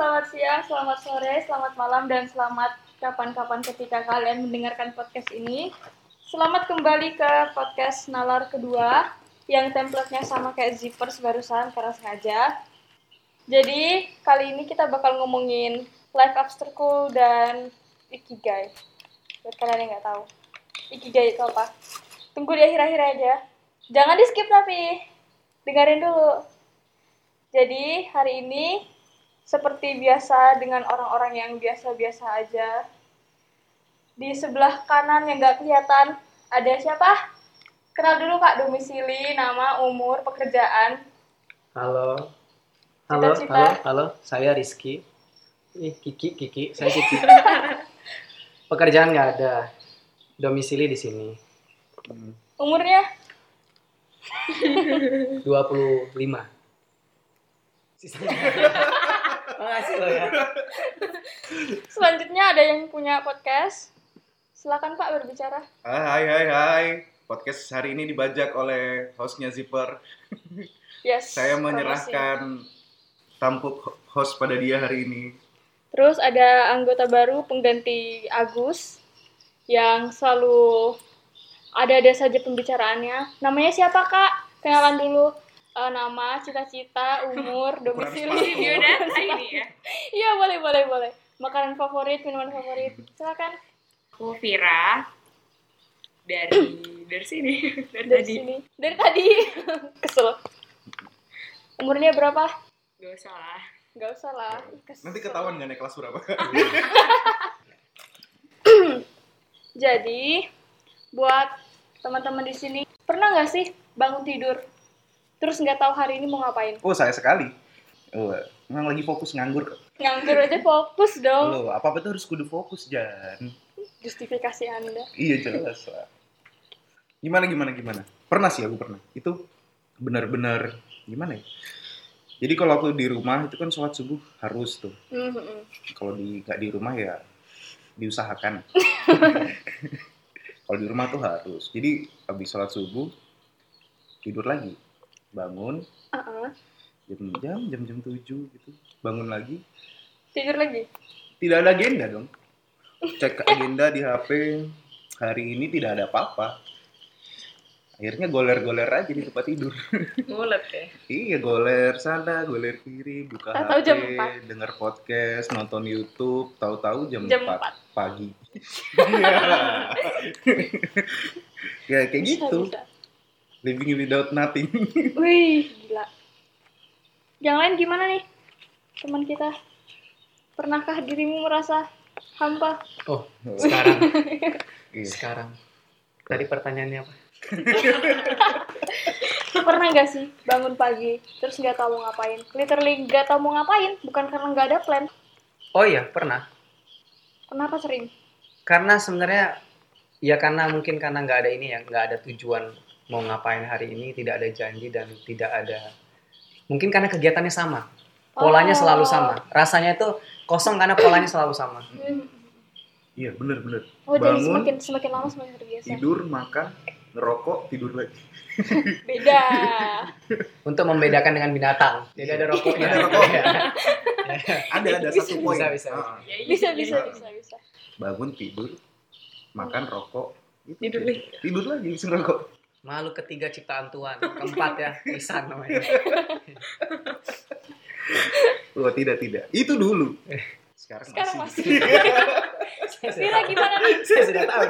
selamat siang, selamat sore, selamat malam, dan selamat kapan-kapan ketika kalian mendengarkan podcast ini. Selamat kembali ke podcast Nalar kedua yang template-nya sama kayak Zippers barusan karena sengaja. Jadi, kali ini kita bakal ngomongin life after school dan Ikigai. Buat kalian yang nggak tahu. Ikigai itu apa? Tunggu di akhir-akhir aja. Jangan di skip tapi. Dengerin dulu. Jadi, hari ini seperti biasa dengan orang-orang yang biasa-biasa aja. Di sebelah kanan yang nggak kelihatan ada siapa? Kenal dulu Kak, domisili, nama, umur, pekerjaan. Halo. Halo, Cita-cita. halo, halo. Saya Rizky. Ih, Kiki, Kiki. Saya Kiki. Pekerjaan nggak ada. Domisili di sini. Umurnya? 25. Sisanya. Makasih loh ya. Selanjutnya ada yang punya podcast. Silakan Pak berbicara. Hai hai hai. Podcast hari ini dibajak oleh hostnya Zipper. Yes. Saya promosi. menyerahkan tampuk host pada dia hari ini. Terus ada anggota baru pengganti Agus yang selalu ada-ada saja pembicaraannya. Namanya siapa Kak? Kenalan dulu. Eh, nama, cita-cita, umur, domisili, biodata ini ya. Iya boleh boleh boleh. Makanan favorit, minuman favorit. Silakan. Aku Vira dari dari sini dari, Dari tadi sini. Dari tadi. Kesel. Umurnya berapa? gak usah lah Gak usah lah. Kesel. Nanti ketahuan nggak naik kelas berapa? Jadi, buat teman-teman di sini, pernah nggak sih bangun tidur, terus nggak tahu hari ini mau ngapain? oh saya sekali. Oh, emang lagi fokus nganggur. Nganggur aja fokus dong. Loh, apa apa tuh harus kudu fokus Jan. Justifikasi Anda. Iya jelas lah. Gimana gimana gimana? Pernah sih aku pernah. Itu benar-benar gimana ya? Jadi kalau aku di rumah itu kan sholat subuh harus tuh. Mhm. kalau di nggak di rumah ya diusahakan kalau di rumah tuh harus jadi habis sholat subuh tidur lagi bangun. Uh-uh. jam jam jam jam tujuh gitu. Bangun lagi. Tidur lagi. tidak ada agenda dong. Cek agenda di HP hari ini tidak ada apa-apa. Akhirnya goler-goler aja di tempat tidur. Mulut ya? Iya goler sana goler kiri buka Tahu-tahu HP jam denger podcast nonton YouTube tahu-tahu jam, Jam 4 empat. pagi. Ya kayak Bisa, gitu bisa. Living without nothing Wih, gila. Yang lain gimana nih? Teman kita. Pernahkah dirimu merasa hampa? Oh, sekarang. Iya. sekarang. Tadi pertanyaannya apa? Pernah nggak sih bangun pagi, terus nggak tahu mau ngapain? Literally nggak tahu mau ngapain, bukan karena nggak ada plan. Oh iya, pernah. Kenapa sering? Karena sebenarnya ya karena mungkin karena nggak ada ini ya, nggak ada tujuan mau ngapain hari ini, tidak ada janji dan tidak ada mungkin karena kegiatannya sama. Polanya Oh. selalu sama. Rasanya itu kosong karena polanya selalu sama. Iya bener bener Oh, jadi Bangun, semakin semakin lama semakin terbiasa. tidur makan ngerokok tidur lagi Beda. Untuk membedakan dengan binatang. Jadi ada rokoknya. Ada rokoknya. Iya. ada ada Bisa, satu poin bisa, bisa. Ah, Ya, iya, Bisa iya. bisa bisa bisa. bangun tidur makan rokok gitu. Tidur lagi. tidur lagi bisa ngerokok Makhluk ketiga ciptaan Tuhan. Keempat ya, lisan namanya. oh tidak tidak itu dulu sekarang, Sekarang masih, masih. Vira gimana nih? Saya sudah tahu.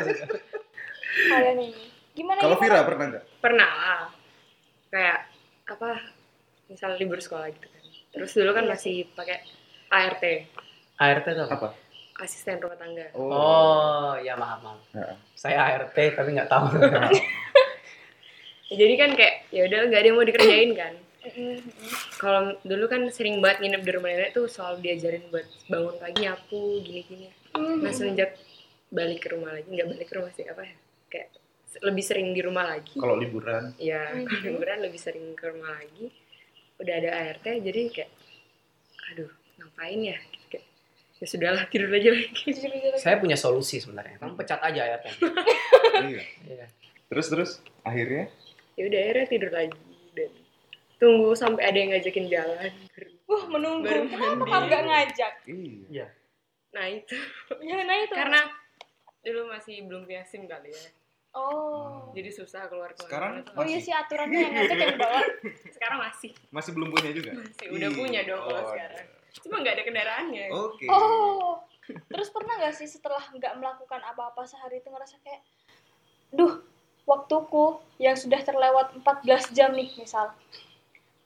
Kalian ini. Gimana kalau? Vira pernah nggak pernah lah kayak apa misal libur sekolah gitu kan terus dulu kan Iya. masih pakai ART ART itu apa? apa asisten rumah tangga Oh, ya maaf, maaf. Heeh. Saya ART tapi nggak tahu. Ya, jadi kan kayak ya udah nggak ada yang mau dikerjain kan? Kalau dulu kan sering banget nginep di rumah nenek tuh selalu diajarin buat bangun pagi nyapu gini gini Mm-mm. nah semenjak balik ke rumah lagi nggak balik ke rumah sih apa ya? Kayak lebih sering di rumah lagi. Kalau liburan. Ya kalau liburan lebih sering ke rumah lagi. Udah ada ART jadi kayak aduh ngapain ya? Gitu, kayak ya sudahlah tidur aja lagi. Saya punya solusi sebenarnya. Kamu pecat aja ART. iya. Iya. terus terus akhirnya ya udah akhirnya tidur lagi dan tunggu sampai ada yang ngajakin jalan Wah, menunggu. Baru Kenapa mandi. kamu nggak ngajak? Iya. Nah itu Ya, nah itu. karena dulu masih belum punya SIM kali ya. Oh. Jadi susah keluar keluar. Sekarang? Oh iya Masih. sih aturannya yang ngajak yang bawa. Sekarang masih. Masih belum punya juga? Masih udah Ih, punya dong kalau oh, sekarang. Cuma nggak ada kendaraannya. Oke. Oh. Terus pernah nggak sih setelah nggak melakukan apa-apa sehari itu ngerasa kayak, duh, waktuku yang sudah terlewat 14 jam nih misal,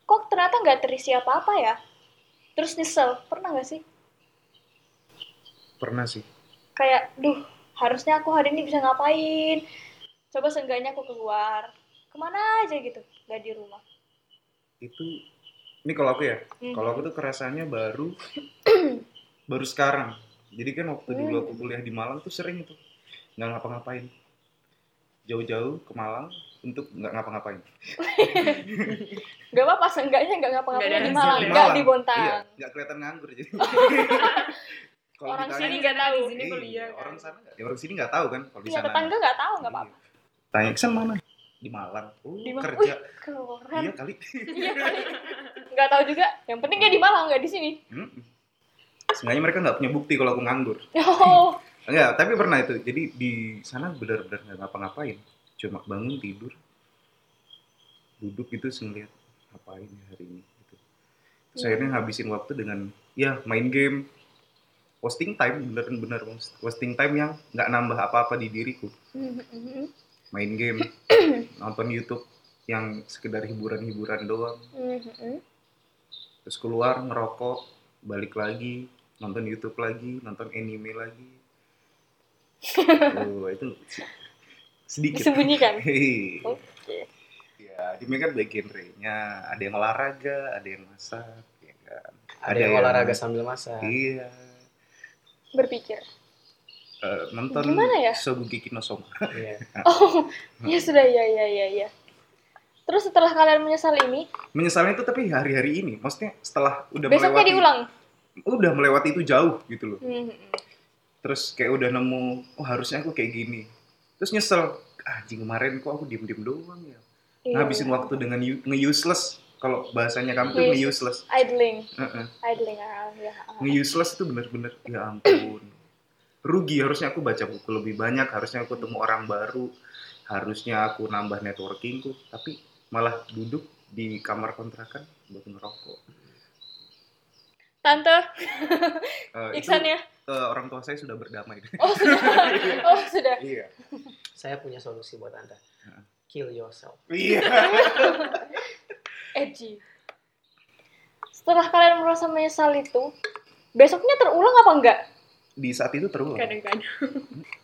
kok ternyata nggak terisi apa-apa ya? Terus nyesel, pernah nggak sih? Pernah sih. Kayak, duh, harusnya aku hari ini bisa ngapain? Coba seenggaknya aku keluar, ke mana aja gitu, nggak di rumah. Itu ini kalau aku ya. Hmm. Kalau aku tuh kerasanya baru baru sekarang. Jadi kan waktu dulu aku kuliah di Malang tuh sering itu nggak ngapa-ngapain. Jauh-jauh ke Malang untuk nggak ngapa-ngapain. Gak apa-apa, seenggaknya nggak ngapa-ngapain di Malang, nggak di Bontang. Iya, nggak kelihatan nganggur jadi. Kalau Orang sini nggak tahu. Di sini Iya, kuliah kan. orang sana nggak- ya orang sini nggak tahu kan kalau di Iya, sana. tetangga nggak tahu, nggak apa-apa. Tanya kesan mana? Di Malang. Oh, Di Malang. kerja. Keren. Iya kali. Iya kali. Nggak tahu juga. Yang penting dia di Malang, nggak di sini. Mm-mm. Seenggaknya mereka nggak punya bukti kalau aku nganggur. Oh, Enggak, tapi pernah itu. Jadi di sana benar-benar nggak ngapa-ngapain. Cuma bangun tidur, duduk gitu ngeliat ngapain ya hari ini. Gitu. Terus Hmm. akhirnya ngabisin waktu dengan ya main game, wasting time bener-bener wasting time yang nggak nambah apa-apa di diriku. Main game, nonton YouTube yang sekedar hiburan-hiburan doang. Terus keluar ngerokok, balik lagi, nonton YouTube lagi, nonton anime lagi. Oh, itu sedikit. disembunyikan. Oke. Ya, di kan baik genrenya. Ada yang olahraga, ada yang masak, ya kan. Ada yang olahraga sambil masak. Iya. Berpikir. Eh, nonton Gimana ya? Sobugeki no Soma. Iya. Oh, ya sudah, ya, ya, ya, ya. Terus setelah kalian menyesal ini, Menyesalnya itu tapi hari-hari ini. Maksudnya setelah udah besoknya melewati diulang. udah melewati itu jauh gitu loh. Hmm, Terus kayak udah nemu, oh harusnya aku kayak gini. Terus nyesel, ah, anjing kemarin kok aku diem-diem doang ya. Iya. Ngabisin waktu dengan nge-useless. Kalau bahasanya kamu tuh Nge-useless. Idling, Heeh. idling, ah, ya. ah. Nge-useless itu bener-bener, ya ampun. Rugi, harusnya aku baca buku lebih banyak, harusnya aku ketemu orang baru, harusnya aku nambah networkingku, tapi malah duduk di kamar kontrakan buat ngerokok. Tante, itu, Iksan ya? Eh, orang tua saya sudah berdamai. Oh sudah, oh sudah. iya. Saya punya solusi buat Anda. Kill yourself. Iya. Edgy. Setelah kalian merasa menyesal itu, besoknya terulang apa enggak? Di saat itu terulang. Kadang-kadang.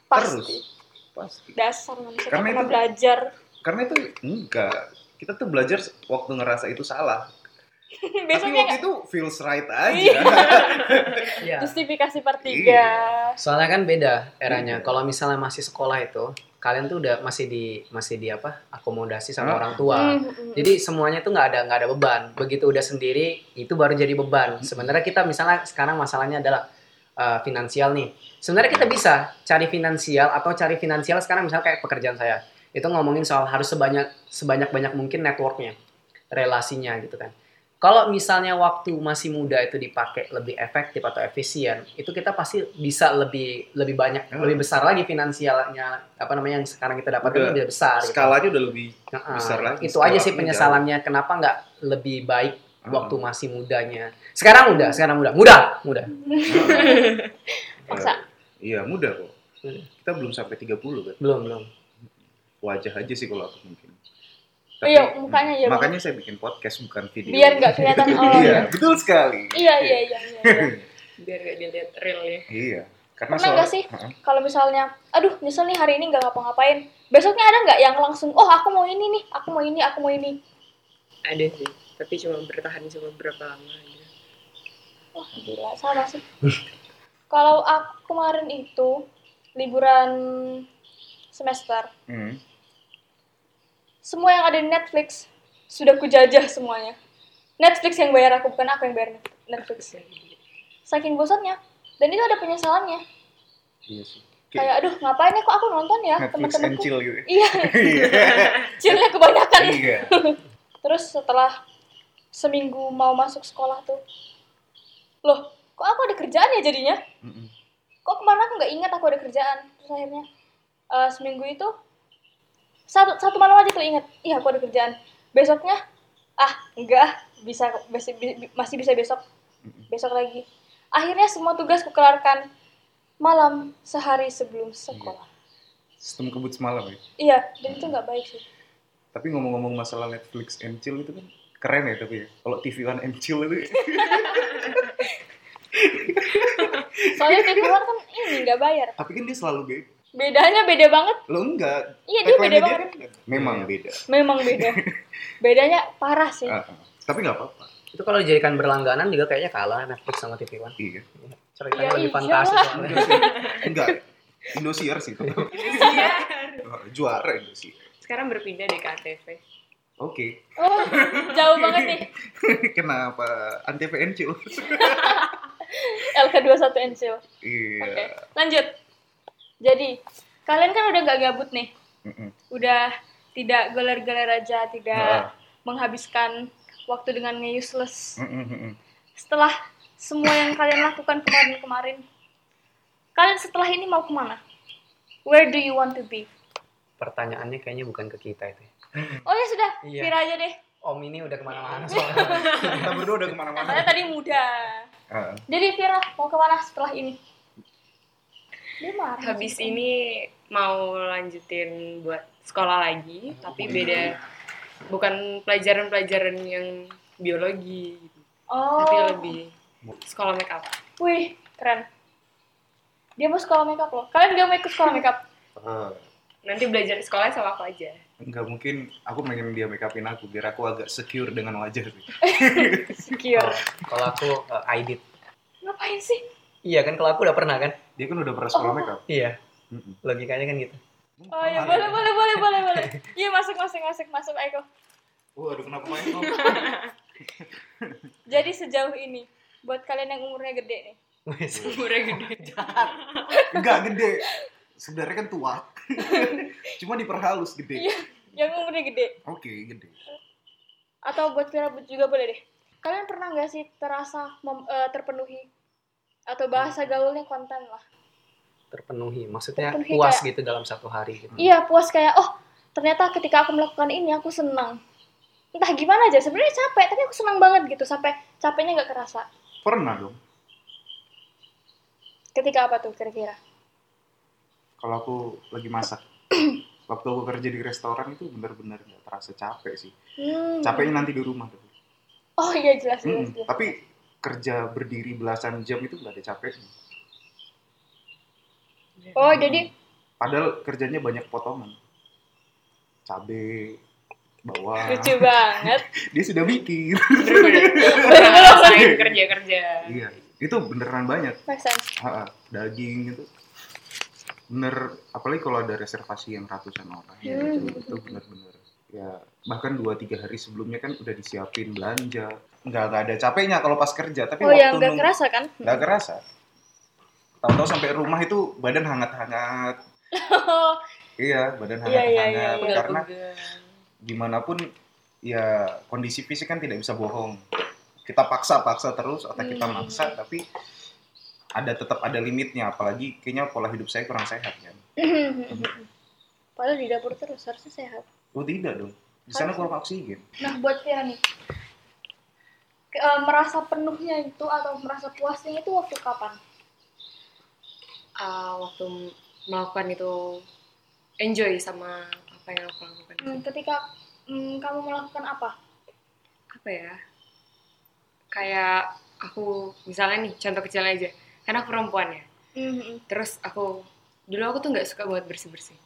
Pasti. Terus. Pasti. Dasar manusia Karena itu- belajar. Karena itu enggak. Kita tuh belajar waktu ngerasa itu salah. Tapi waktu itu feels right aja. Iya. Iya. Justifikasi part 3. Iya. Soalnya kan beda eranya. Iya. Kalau misalnya masih sekolah itu, kalian tuh udah masih di masih di apa? Akomodasi sama orang tua. Hmm, Jadi semuanya tuh nggak ada nggak ada beban. Begitu udah sendiri itu baru jadi beban. Sebenarnya kita misalnya sekarang masalahnya adalah uh, finansial nih. Sebenarnya kita bisa cari finansial atau cari finansial sekarang misalnya kayak pekerjaan saya. Itu ngomongin soal harus sebanyak sebanyak banyak mungkin networknya, relasinya gitu kan. Kalau misalnya waktu masih muda itu dipakai lebih efektif atau efisien, itu kita pasti bisa lebih lebih banyak, Oh. lebih besar lagi finansialnya apa namanya yang sekarang kita dapat Udah. lebih besar. gitu. Skalanya udah lebih Nah, besar lagi. Itu aja sih penyesalannya. Kenapa nggak lebih baik jauh. waktu masih mudanya? Sekarang udah, sekarang muda, muda, muda. Maksa. Iya, mudah kok. Hmm. Kita belum sampai 30 kan. Belum, belum. Wajah aja sih kalau aku mungkin. Iya, mukanya ya, Bang. Makanya saya bikin podcast bukan video. Biar nggak kelihatan oh Iya, ya. betul sekali. Iya, iya, iya, iya. iya. Biar gak dilihat realnya. Iya. Karena Pernah nggak sih? Heeh. Kalau misalnya, aduh nyesel nih hari ini nggak ngapa-ngapain. Besoknya ada nggak yang langsung, oh aku mau ini nih, aku mau ini, aku mau ini. Ada sih. Tapi cuma bertahan cuma berapa lama gitu. Wah gila, sama sih. Kalau aku kemarin itu liburan semester, Hmm. Semua yang ada di Netflix sudah kujajah semuanya. Netflix yang bayar aku, bukan aku yang bayar Netflix. Saking bosannya. Dan itu ada penyesalannya. Iya sih. Kayak, aduh ngapain ya kok aku nonton ya teman-temanku. chill gitu. Iya, Iya. chillnya kebanyakan. Iya. Terus setelah seminggu mau masuk sekolah tuh loh kok aku ada kerjaan ya jadinya Mm-mm. kok kemarin aku nggak ingat aku ada kerjaan terus akhirnya eh, seminggu itu satu satu malam aja tuh ingat. Iya aku ada kerjaan. Besoknya ah enggak. Bisa masih bi- masih bisa besok. Besok lagi. Akhirnya semua tugas kukelarkan malam sehari sebelum sekolah. Sistem kebut semalam ya. iya dan itu nggak baik sih. Tapi ngomong-ngomong masalah Netflix and chill itu kan keren ya tapi ya. Kalau TV One and chill itu soalnya TV One kan ini nggak bayar. Tapi kan dia selalu beda. Bedanya beda banget Lo enggak. Iya, dia beda kan memang Iya. beda. memang beda bedanya parah sih ah. Tapi nggak apa-apa. Itu kalau dijadikan berlangganan juga kayaknya kalah Netflix sama TV One. Iya. Ceritanya Iya, lebih iya. fantasi. Enggak. Indosiar sih itu. Juara Indosiar. Sekarang berpindah deh ke ATV. Oke. oh jauh banget nih Kenapa Antv chill? LK21 Encil Iya. Oke, lanjut. Jadi, kalian kan udah gak gabut nih. Mm-mm. Udah tidak gelar-gelar aja, tidak Ah. menghabiskan waktu dengan. Mm-mm, mm-mm. Setelah semua yang kalian lakukan kemarin-kemarin, kalian setelah ini mau ke mana? Where do you want to be? Pertanyaannya kayaknya bukan ke kita itu. Oh ya sudah, Iya. Vira aja deh. Om ini udah ke mana-mana soalnya. Kita berdua udah ke mana-mana. Katanya tadi muda. Ah. Jadi Vira, mau ke mana setelah ini? Dia marah. Habis ini mau lanjutin buat sekolah lagi, tapi beda bukan pelajaran-pelajaran yang biologi gitu. Oh, Tapi lebih sekolah make up. wih, keren. Dia mau sekolah makeup loh. Kalian gak mau ikut sekolah makeup? Ah. Nanti belajar di sekolah sama aku aja. Enggak mungkin aku pengen dia make upin aku biar aku agak secure dengan wajah sih. Secure. Kalau aku uh, I did. Ngapain sih? Iya kan kalau aku udah pernah kan? Dia kan udah pernah sekolah Oh. make up. Iya. Mm-mm. Logikanya kan gitu. Oh iya, boleh, boleh, boleh, boleh, boleh. Iya, masuk, masuk, masuk, masuk, Aiko. Waduh kenapa main Om? Jadi sejauh ini, buat kalian yang umurnya gede nih. Wes. Umurnya gede. Enggak gede. Sebenarnya kan tua. Cuma diperhalus gede. Iya, yang umurnya gede. Oke, gede. Atau buat Vira juga boleh deh. Kalian pernah nggak sih terasa mem- eh, terpenuhi? Atau bahasa gaulnya konten lah. Terpenuhi. Maksudnya Terpenuhi puas kayak- gitu dalam satu hari gitu. Iya, puas kayak, oh ternyata ketika aku melakukan ini aku senang. Entah gimana aja, sebenarnya capek, tapi aku senang banget gitu. Sampai capeknya nggak kerasa. Pernah dong. Ketika apa tuh kira-kira? Kalau aku lagi masak. Waktu aku kerja di restoran itu benar-benar nggak terasa capek sih. Hmm. Capeknya nanti di rumah. Tapi, Oh iya, jelas, jelas, jelas. tapi kerja berdiri belasan jam itu nggak ada capeknya. Oh, jadi Padahal kerjanya banyak potongan. Cabe, bawang. lucu banget. Dia sudah mikir. Bener-bener ngerasain kerja-kerja. iya, itu beneran banyak. Sense. Ha-ha, daging itu bener apalagi kalau ada reservasi yang ratusan orang Hmm. itu, itu bener-bener ya bahkan dua tiga hari sebelumnya kan udah disiapin belanja nggak nggak ada capeknya kalau pas kerja tapi Oh waktu ya, nggak kerasa kan? nggak kerasa tahu-tahu sampai rumah itu badan hangat-hangat iya badan Iya, iya, hangat-hangat iya, iya. karena Pegal-pegal. gimana pun ya kondisi fisik kan tidak bisa bohong kita paksa-paksa terus otak kita Hmm. maksa tapi ada tetap ada limitnya apalagi kayaknya pola hidup saya kurang sehat kan Padahal di dapur terus harusnya sehat. oh tidak dong di sana kurang oksigen Nah, buat Vira nih, eh, merasa penuhnya itu atau merasa puasnya itu waktu kapan? Ah, waktu melakukan itu enjoy sama apa yang aku lakukan. Hmm, ketika hmm, kamu melakukan apa? Apa ya? Kayak aku misalnya nih contoh kecil aja. Kan aku perempuan ya. Hmm, Terus aku dulu aku tuh nggak suka buat bersih bersih.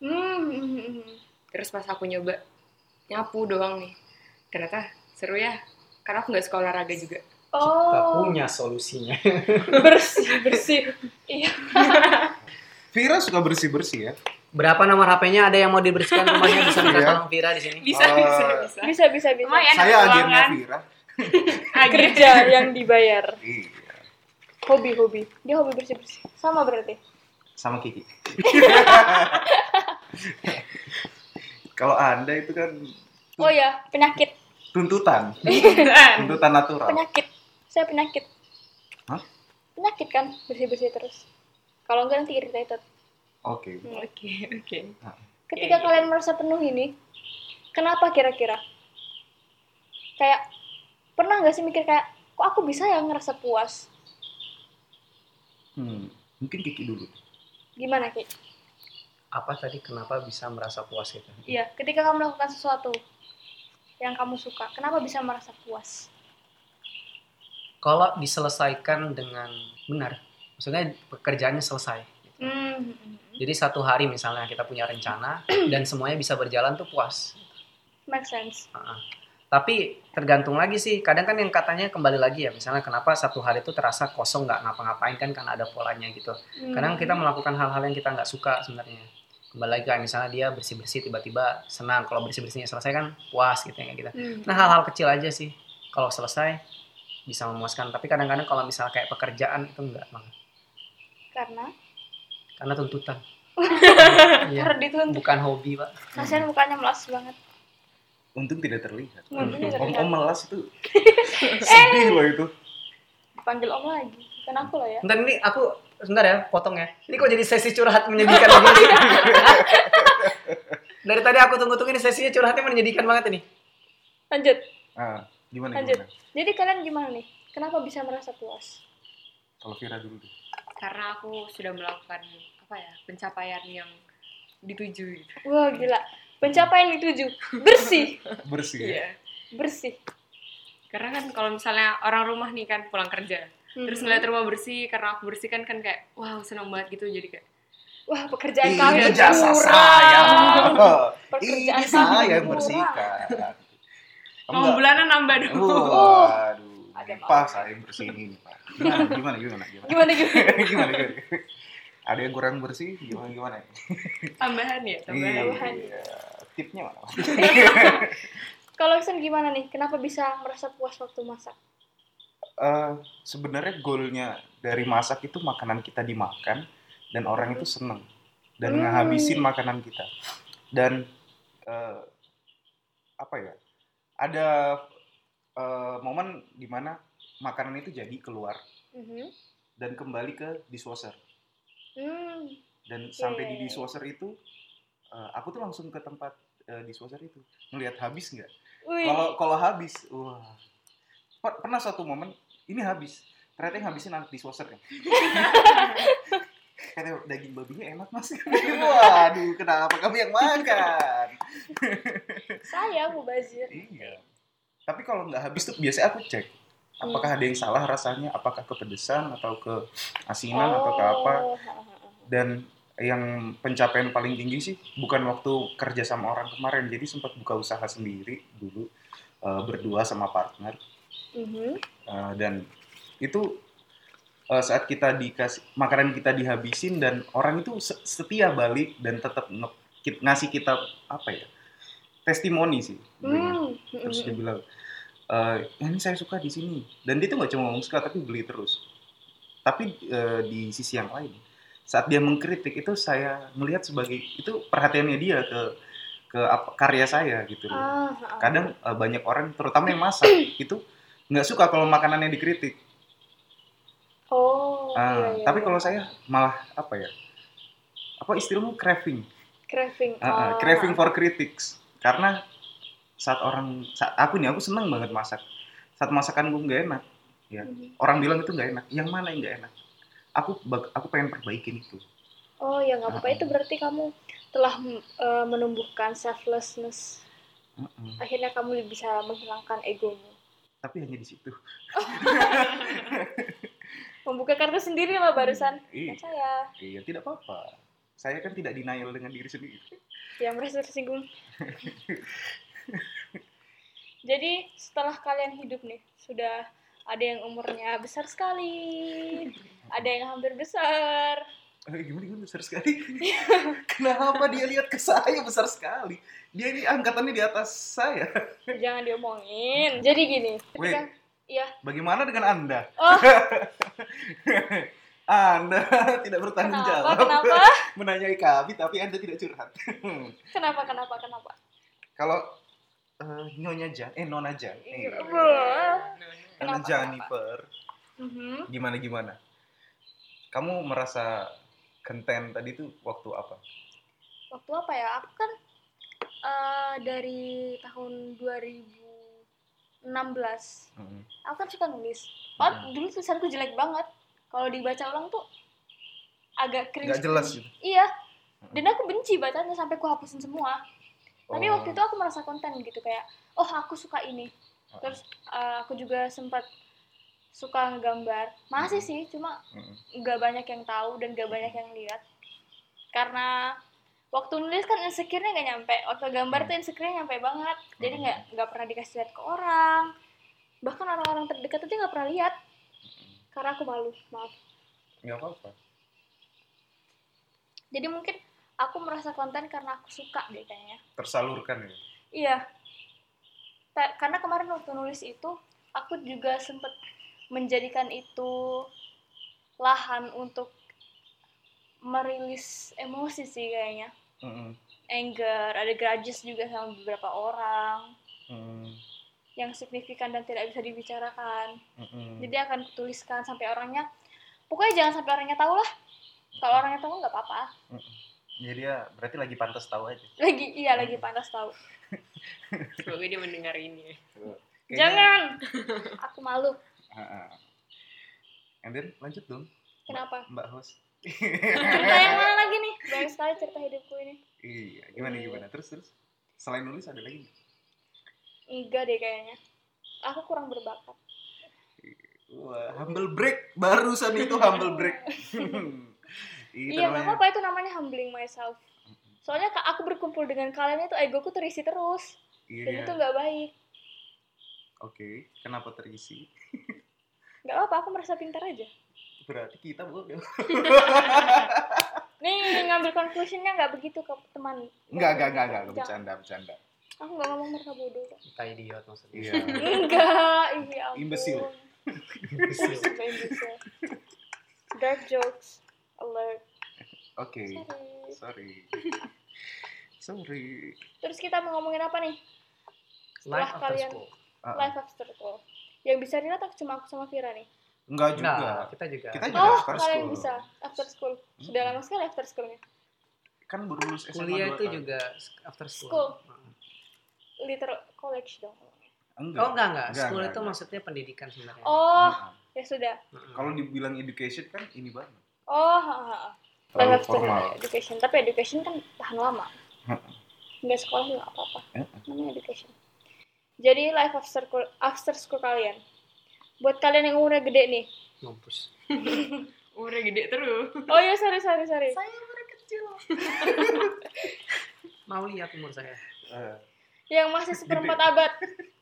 hmm, hmm, hmm, hmm. Terus pas aku nyoba nyapu doang nih, ternyata seru ya. Karena aku nggak suka olahraga juga. Kita Oh, punya solusinya. bersih bersih. Iya. Vira suka bersih bersih ya Berapa nomor HP-nya? Ada yang mau dibersihkan rumahnya bisa minta Iya. tolong Vira di sini. Bisa Eh, bisa bisa. Bisa bisa bisa. Lumayan. saya agennya. Vira Agen. Kerja yang dibayar. iya Hobi hobi. Dia hobi bersih bersih. Sama berarti. sama Kiki kalau anda itu kan Oh ya, penyakit. Tuntutan tuntutan natural. Penyakit. Saya penyakit. Hah? penyakit kan bersih bersih terus. Kalau enggak nanti irritated. Oke. Oke, oke. ketika Oke. kalian merasa penuh ini kenapa kira-kira? Kayak pernah nggak sih mikir kayak kok aku bisa ya ngerasa puas? Hmm, mungkin Kiki dulu. Gimana ki? Apa tadi kenapa bisa merasa puas gitu? iya ketika kamu melakukan sesuatu yang kamu suka kenapa bisa merasa puas Kalau diselesaikan dengan benar, maksudnya pekerjaannya selesai. gitu. hmm. Jadi satu hari misalnya kita punya rencana dan semuanya bisa berjalan tuh puas. make sense Heeh. Tapi tergantung lagi sih. Kadang kan yang katanya kembali lagi ya, misalnya kenapa satu hari itu terasa kosong nggak ngapa-ngapain kan karena ada polanya gitu. Hmm. Kadang kita melakukan hal-hal yang kita nggak suka sebenarnya. Kembali lagi kayak misalnya dia bersih-bersih tiba-tiba senang. Kalau bersih-bersihnya selesai kan puas gitu ya kayak gitu. Hmm. Nah hal-hal kecil aja sih. Kalau selesai bisa memuaskan. Tapi kadang-kadang kalau misalnya kayak pekerjaan itu enggak banget. karena Karena tuntutan. Iya. karena dituntut Bukan hobi pak. kasihan mukanya melas banget untung tidak terlihat Untung tidak om om melas itu sedih loh itu panggil om lagi bukan aku loh ya Bentar ini aku sebentar ya potong ya. Ini kok jadi sesi curhat menyedihkan begini? Dari tadi aku tunggu-tunggu ini sesinya curhatnya menyedihkan banget ini. lanjut ah, gimana Lanjut. gimana jadi kalian gimana nih kenapa bisa merasa puas kalau Vira dulu deh Karena aku sudah melakukan apa ya pencapaian yang dituju. gitu. wah gila pencapaian dituju bersih bersih ya? Iya. bersih Karena kan kalau misalnya orang rumah nih kan pulang kerja, terus Mhm. ngeliat rumah bersih karena aku bersihkan kan kayak wow seneng banget gitu jadi kayak wah pekerjaan ini kami jasa kurang. saya pekerjaan ini saya yang bersihkan mau bulanan nambah dong. Waduh, Ada Pak saya yang bersih ini Pak. Gimana, gimana, gimana, gimana, gimana gimana gimana, gimana? Ada yang kurang bersih, gimana, gimana? Tambahan ya, tambahan. Iya, tipnya mana? kalau Iksan gimana nih kenapa bisa merasa puas waktu masak Eh, sebenarnya goalnya dari masak itu makanan kita dimakan dan orang itu seneng dan Hmm. ngehabisin makanan kita. Dan eh, apa ya ada eh, momen di mana makanan itu jadi keluar Mhm. dan kembali ke dishwasher. Hmm. dan sampai di dishwasher itu eh, aku tuh langsung ke tempat eh, dishwasher itu. Ngelihat habis nggak? Kalau kalau habis wah pernah suatu momen ini habis. Ternyata yang habisin anak dishwasher ya. Kata daging babinya enak mas. Waduh kenapa kami yang makan? Saya mubazir. Iya. Tapi kalau nggak habis tuh biasanya aku cek apakah ada yang salah rasanya? Apakah kepedesan atau ke asinan atau ke apa? Oh. dan yang pencapaian paling tinggi sih bukan waktu kerja sama orang kemarin. Jadi sempat buka usaha sendiri dulu eh, berdua sama partner Mhm. Eh, dan itu eh, saat kita dikasih makanan kita dihabisin dan orang itu se- setia balik dan tetap ngasih kita apa ya testimoni sih Hmm. terus dia bilang "Eh, ini saya suka di sini dan dia tuh nggak cuma ngomong suka tapi beli terus tapi eh, di sisi yang lain saat dia mengkritik itu saya melihat sebagai itu perhatiannya dia ke ke apa, karya saya gitu loh Ah, ah. kadang eh, banyak orang terutama yang masak itu nggak suka kalau makanannya dikritik Oh. Ah, iya, iya, tapi iya. kalau saya malah apa ya apa istilahmu craving craving. Ah, ah, Oh. craving for critics karena saat orang saat aku nih aku seneng banget masak saat masakan gue nggak enak ya Mhm. orang bilang itu nggak enak yang mana yang nggak enak aku aku pengen perbaikin itu Oh ya nggak apa-apa ah. itu berarti kamu telah eh, menumbuhkan selflessness. Mm-mm. Akhirnya kamu bisa menghilangkan egomu. Tapi hanya di situ Membuka kartu sendiri loh barusan. iya Kan saya iya tidak apa-apa saya kan tidak denial dengan diri sendiri yang merasa tersinggung. Jadi setelah kalian hidup nih sudah ada yang umurnya besar sekali, ada yang hampir besar. Eh, gimana gimana besar sekali kenapa dia lihat ke saya besar sekali dia ini angkatannya di atas saya Jangan diomongin. Jadi gini, ketika Wait. Iya. bagaimana dengan anda Oh, anda tidak bertanggung kenapa? jawab Kenapa? menanyai kami tapi anda tidak curhat Kenapa? Kenapa? Kenapa? kalau eh, nyonya Jan, eh nona Jan, eh, Wah. nona Jennifer, Mhm. gimana gimana? Kamu merasa konten tadi tuh waktu apa? Waktu apa ya? Aku kan eh, dari tahun 2016. Hmm. Aku kan suka nulis. Oh, Hmm. dulu tulisanku jelek banget. Kalau dibaca ulang tuh agak cringe. Nggak jelas gitu. Iya. Dan aku benci bacanya sampai aku hapusin semua. Tapi Oh. waktu itu aku merasa konten gitu kayak, oh aku suka ini. Terus eh, aku juga sempat suka ngegambar. Masih sih, cuma nggak banyak yang tahu dan nggak banyak yang lihat. Karena waktu nulis kan insecure-nya nggak nyampe. Waktu gambar tuh insecure-nya nyampe banget. Jadi nggak nggak pernah dikasih lihat ke orang. Bahkan orang-orang terdekat aja nggak pernah lihat. Karena aku malu, maaf. Nggak apa-apa. Jadi mungkin aku merasa konten karena aku suka deh kayaknya. Tersalurkan ya. Iya. Ta- karena kemarin waktu nulis itu, aku juga sempet menjadikan itu lahan untuk merilis emosi sih kayaknya. Mm-mm. Anger, ada grudges juga sama beberapa orang Mm. yang signifikan dan tidak bisa dibicarakan. Mm-mm. Jadi akan kutuliskan sampai orangnya, pokoknya jangan sampai orangnya tahu lah. Kalau orangnya tahu nggak apa-apa. Jadi ya berarti lagi pantas tahu aja. Lagi iya lagi panas tahu. Semoga dia mendengar ini. ya. Kayaknya- Jangan. Aku malu. Ah. And then lanjut dong, Kenapa? Mbak host. cerita yang mana lagi nih banyak sekali cerita hidupku ini iya, gimana gimana? Terus terus. Selain nulis ada lagi nggak? enggak deh kayaknya aku kurang berbakat Wah, humble break. Barusan itu humble break. Iya namanya. apa-apa itu namanya humbling myself soalnya aku berkumpul dengan kalian itu egoku terisi terus dan Iya. itu nggak baik Oke, kenapa terisi? nggak apa-apa aku merasa pintar aja Berarti kita bodoh. nih ngambil conclusionnya nggak begitu ke teman Enggak, enggak, enggak, enggak, bercanda, bercanda. aku nggak ngomong mereka bodoh kok. Kita idiot maksudnya. Iya. enggak iya ampun. Imbecile. Sumpah imbecile. dark jokes alert Oke. sorry Sorry. Sorry. terus kita mau ngomongin apa nih setelah Life after kalian school. Ah, ah. live after school yang bisa dilihat aku cuma aku sama Vira nih Enggak juga. Nah, kita juga. Kita juga oh after kalian school. bisa after school sudah lama sekali after schoolnya Kan baru lulus SMA Kuliah itu tahun. juga after school. School. Heeh. literal college dong Enggak. Oh enggak enggak, Enggak, school enggak, itu enggak. maksudnya pendidikan sebenarnya. oh Nah, ya sudah Heeh. Kalau dibilang education kan ini banget. oh ha, ha. Terlalu formal. education tapi education kan tahan lama Heeh. nggak sekolah juga nggak apa-apa Heeh. namanya education jadi live after school after school kalian buat kalian yang umurnya gede nih Mampus. Umurnya gede terus. oh iya sorry sorry sorry Saya umurnya kecil. Mau lihat umur saya. Eh, yang masih seperempat abad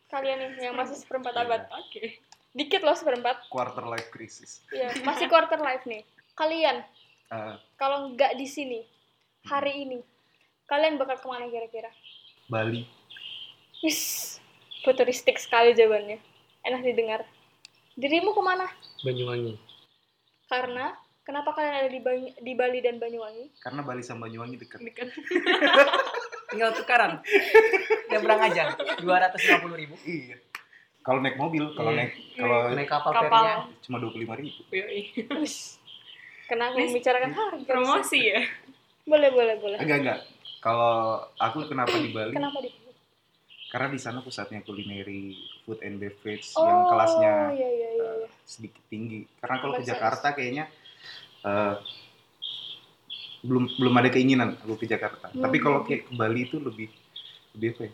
kalian nih yang masih seperempat Iya. abad Oke. dikit loh seperempat quarter life crisis. ya masih quarter life nih kalian Eh, kalau nggak di sini hari ini kalian bakal ke mana kira-kira Bali. wis futuristik sekali jawabannya enak didengar dirimu ke mana Banyuwangi. karena kenapa kalian ada di, Bany- di Bali dan Banyuwangi Karena Bali sama Banyuwangi dekat. Dekat. Tinggal tukaran. Nyebrang aja. 250 ribu. Iya. Kalau naik mobil, kalau Iya. naik kalau Naik kapal, Kapal. ferinya. cuma dua puluh lima ribu. Yoi. Wis. kenapa membicarakan harga Promosi ya. boleh boleh boleh Enggak enggak. Kalau aku kenapa di Bali? kenapa di Karena di sana pusatnya kulineri, food and beverage oh yang kelasnya iya iya iya iya. sedikit tinggi. Karena kalau ke Jakarta kayaknya eh, belum belum ada keinginan aku ke Jakarta. Hmm. Tapi kalau kayak ke Bali itu lebih lebih apa ya?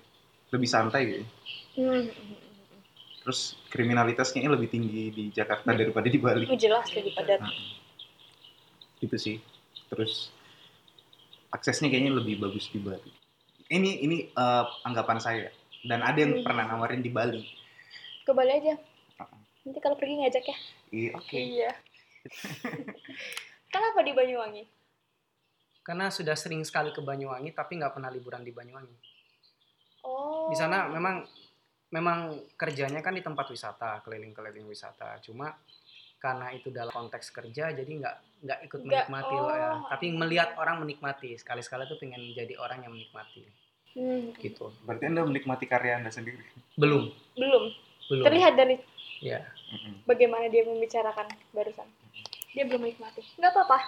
Lebih santai gitu. Hmm. Terus kriminalitasnya lebih tinggi di Jakarta daripada di Bali. Oh, jelas lebih padat Nah, itu sih. Terus aksesnya kayaknya lebih bagus di Bali. Ini ini eh, anggapan saya. Dan ada yang Hmm. pernah nawarin di Bali. ke Bali aja nanti kalau pergi ngajak ya Iya, oke. iya kenapa di Banyuwangi Karena sudah sering sekali ke Banyuwangi tapi nggak pernah liburan di Banyuwangi. oh Di sana memang memang kerjanya kan di tempat wisata, keliling-keliling wisata. Cuma karena itu dalam konteks kerja jadi nggak nggak ikut Nggak, menikmati oh. lah ya. Tapi melihat orang menikmati. Sekali-sekali tuh pengen jadi orang yang menikmati. Hmm. gitu Berarti Anda menikmati karya Anda sendiri. belum Belum. belum Terlihat dari ya bagaimana dia membicarakan barusan. Dia belum menikmati. Nggak apa-apa.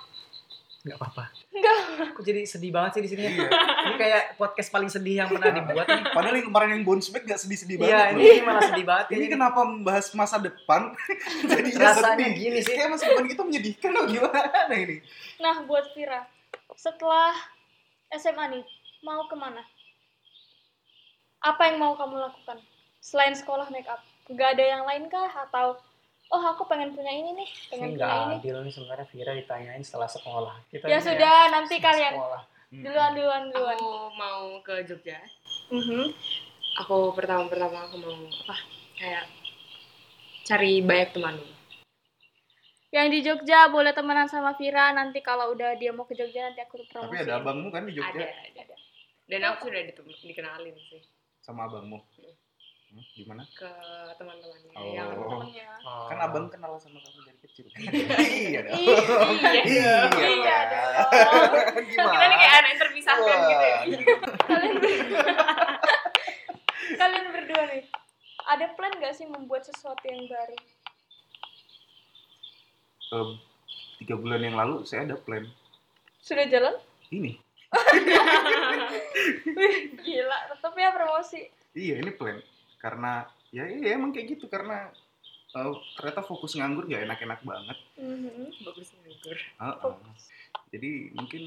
nggak apa-apa Nggak. aku jadi sedih banget sih di sini Iya. ini kayak podcast paling sedih yang pernah dibuat nih Padahal yang kemarin yang bounce back gak sedih-sedih banget. iya loh. ini malah sedih banget Ini kenapa membahas masa depan? Jadi rasanya gini sih Kayak masa depan kita menyedihkan loh gimana ini? Nah, buat Vira, setelah SMA nih, mau ke mana? Apa yang mau kamu lakukan? Selain sekolah make up. Nggak ada yang lain kah? Atau, oh aku pengen punya ini nih, ini pengen nggak punya ini. adil nih sebenarnya Vira ditanyain setelah sekolah kita Ya ini sudah, nanti kalian. sekolah Duluan, duluan, duluan. Aku mau ke Jogja. Mhm. Aku pertama-pertama aku mau apa? Kayak cari banyak teman dulu. Yang di Jogja boleh temenan sama Vira, nanti kalau udah dia mau ke Jogja nanti aku promosi. Tapi ada abangmu kan di Ada, Jogja ada. Dan aku sudah dikenalin sih sama abangmu. Hmm, gimana? ke teman-temannya Oh. yang Temennya. Oh. Kan abang kenal sama kamu dari kecil. iya dong. Ih, iya. Iya dong. Gimana? Kita nih kayak anak yang terpisahkan gitu ya. kalian kalian berdua nih ada plan gak sih membuat sesuatu yang baru Em, tiga bulan yang lalu saya ada plan sudah jalan ini. Wih, gila tetap ya promosi Iya ini plan karena ya iya emang kayak gitu karena eh, ternyata fokus nganggur gak enak-enak banget. Mhm. Bagus nganggur. Heeh. Jadi mungkin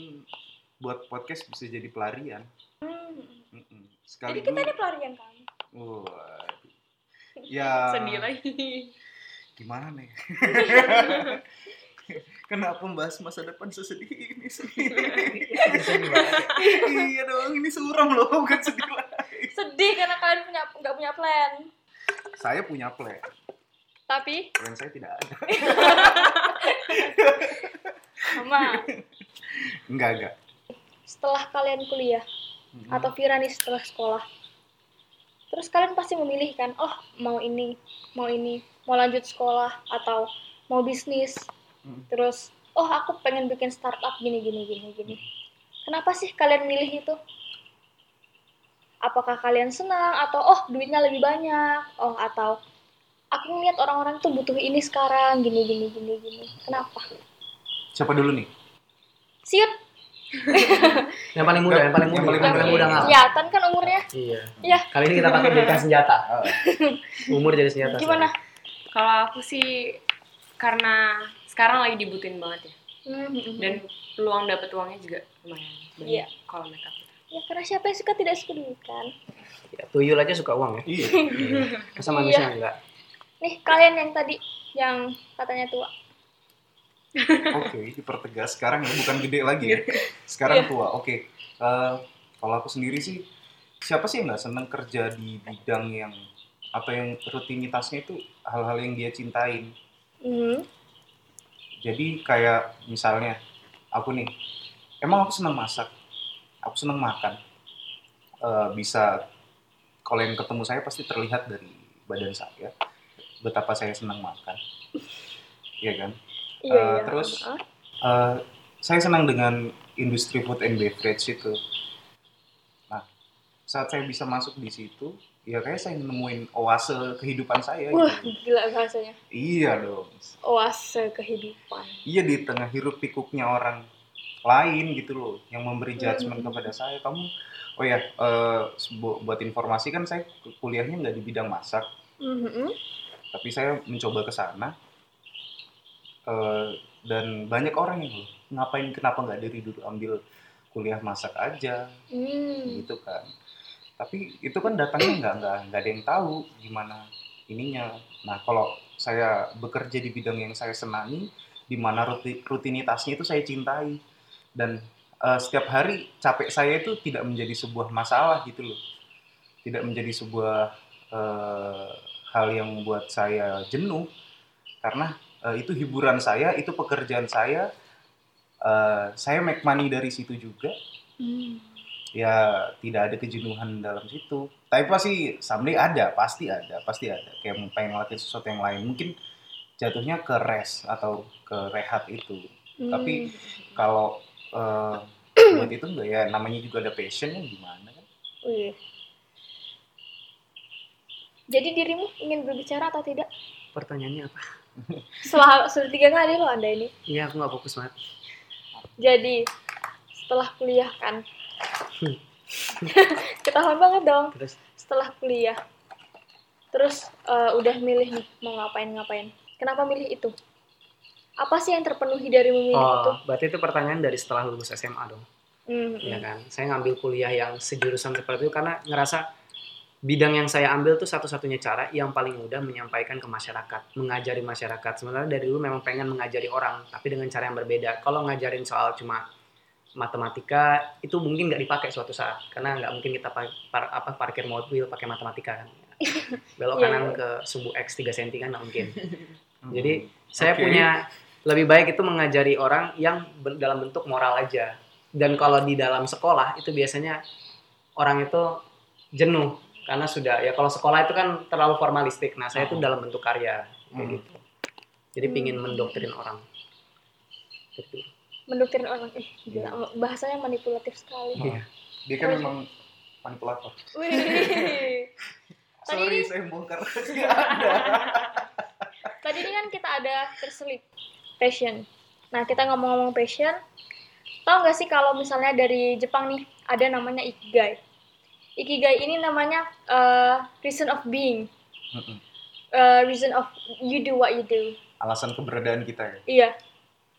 buat podcast bisa jadi pelarian. Hmm. Mm-mm. jadi Sekaligus. kita ini pelarian kan Waduh. Ya. Sedih lagi. Gimana nih? Kenapa membahas masa depan sesedih ini sih? Sedih banget ya. iya dong, ini suram loh, bukan sedih lagi. sedih karena kalian punya nggak punya plan Saya punya plan, tapi plan saya tidak ada. sama Enggak, enggak. setelah kalian kuliah Mm-mm. atau Vira nih setelah sekolah terus kalian pasti memilih kan oh mau ini mau ini mau lanjut sekolah atau mau bisnis Hmm. terus oh aku pengen bikin startup gini gini gini gini. Kenapa sih kalian milih itu? Apakah kalian senang atau oh duitnya lebih banyak? Oh atau aku ngeliat orang-orang tuh butuh ini sekarang gini gini gini gini. Kenapa? Siapa dulu nih? siut. Yang paling muda yang paling muda. Yang paling yang muda. paling muda. Nggak kelihatan kan umurnya. Iya. Iya. kali ini kita pakai jadikan senjata. Umur jadi senjata gimana? Kalau aku sih karena sekarang lagi dibutuhin banget ya. Hmm, Dan peluang dapat uangnya juga lumayan banyak Iya. kalau makeup. Ya karena siapa yang suka tidak suka duit kan. ya, tuyul aja suka uang ya iya. masa manusia enggak Nih kalian yang tadi yang katanya tua. Oke, dipertegas sekarang ya bukan gede lagi ya. Sekarang Iya. tua. Oke. Eh, kalau aku sendiri sih siapa sih yang nggak seneng kerja di bidang yang atau yang rutinitasnya itu hal-hal yang dia cintain. Hmm. Jadi kayak misalnya aku nih, emang aku seneng masak, aku seneng makan. Eh, bisa kalau yang ketemu saya pasti terlihat dari badan saya betapa saya senang makan. Iya kan? Iya, Eh, iya. terus Eh, saya senang dengan industri food and beverage itu. Nah, saat saya bisa masuk di situ, ya kayak saya nemuin oase kehidupan saya. Wah, gitu. gila bahasanya. Iya dong. Oase kehidupan. Iya di tengah hiruk pikuknya orang lain gitu loh, yang memberi judgement Hmm. kepada saya. Kamu, oh ya, bu- buat informasi kan saya kuliahnya nggak di bidang masak, Mhm. tapi saya mencoba ke sana. Eh, dan banyak orang yang loh, ngapain kenapa nggak dari dulu ambil kuliah masak aja Hmm. gitu kan tapi itu kan datangnya nggak nggak nggak ada yang tahu gimana ininya. Nah kalau saya bekerja di bidang yang saya senangi di mana ruti- rutinitasnya itu saya cintai. Dan eh, setiap hari capek saya itu tidak menjadi sebuah masalah gitu loh. Tidak menjadi sebuah eh, hal yang membuat saya jenuh. Karena eh, itu hiburan saya itu pekerjaan saya. Eh, saya make money dari situ juga. Hmm. Ya tidak ada kejenuhan dalam situ. Tapi pasti someday ada, pasti ada, pasti ada. Kayak pengen ngelakuin sesuatu yang lain, mungkin jatuhnya ke rest atau ke rehat itu. Hmm. Tapi kalau eh, buat itu enggak ya, namanya juga ada passion ya gimana kan? Wih. Jadi dirimu ingin berbicara atau tidak? Pertanyaannya apa? Setelah sudah tiga kali loh anda ini. Iya, aku nggak fokus banget. Jadi setelah kuliah kan. ketahuan banget dong. Terus Setelah kuliah, terus eh, udah milih nih mau ngapain ngapain. Kenapa milih itu? Apa sih yang terpenuhi dari memilih itu? Oh, berarti itu pertanyaan dari setelah lulus SMA dong. Hmm, ya hmm. kan saya ngambil kuliah yang sejurusan seperti itu karena ngerasa bidang yang saya ambil tuh satu-satunya cara yang paling mudah menyampaikan ke masyarakat mengajari masyarakat sebenarnya dari dulu memang pengen mengajari orang tapi dengan cara yang berbeda kalau ngajarin soal cuma matematika itu mungkin nggak dipakai suatu saat karena nggak mungkin kita pa- par- apa parkir mobil pakai matematika kan belok Iya, kanan iya. ke subuh x 3 cm kan nggak mungkin jadi saya Oke. punya lebih baik itu mengajari orang yang ben- dalam bentuk moral aja. Dan kalau di dalam sekolah itu biasanya orang itu jenuh karena sudah ya kalau sekolah itu kan terlalu formalistik. Nah, saya itu Hmm. dalam bentuk karya kayak Hmm. gitu. Jadi pingin Hmm. mendoktrin orang. Gitu. Mendoktrin orang. Eh, gila, bahasanya manipulatif sekali. Iya. dia kan memang manipulator Wih. Tadi sorry ini- saya bongkar Tadi ini kan kita ada terselip passion. Nah, kita ngomong-ngomong passion, tahu nggak sih kalau misalnya dari Jepang nih ada namanya ikigai. Ikigai ini namanya uh, reason of being, Mm-mm. uh, reason of you do what you do. alasan keberadaan kita ya Iya.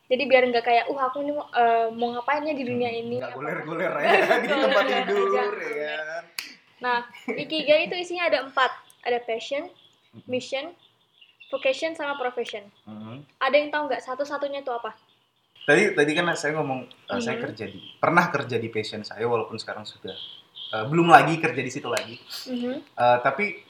Jadi biar nggak kayak, uh aku ini mau, uh, mau ngapain ya di dunia ini? nggak goler-goler ya di tempat tidur ya kan Nah, ikigai itu isinya ada empat. Ada passion, mission, vocation, sama profession. Mhm. Ada yang tahu nggak satu-satunya itu apa? tadi tadi kan saya ngomong uh, saya Mhm. kerja di pernah kerja di passion saya walaupun sekarang sudah uh, belum lagi kerja di situ lagi Mhm. Uh, tapi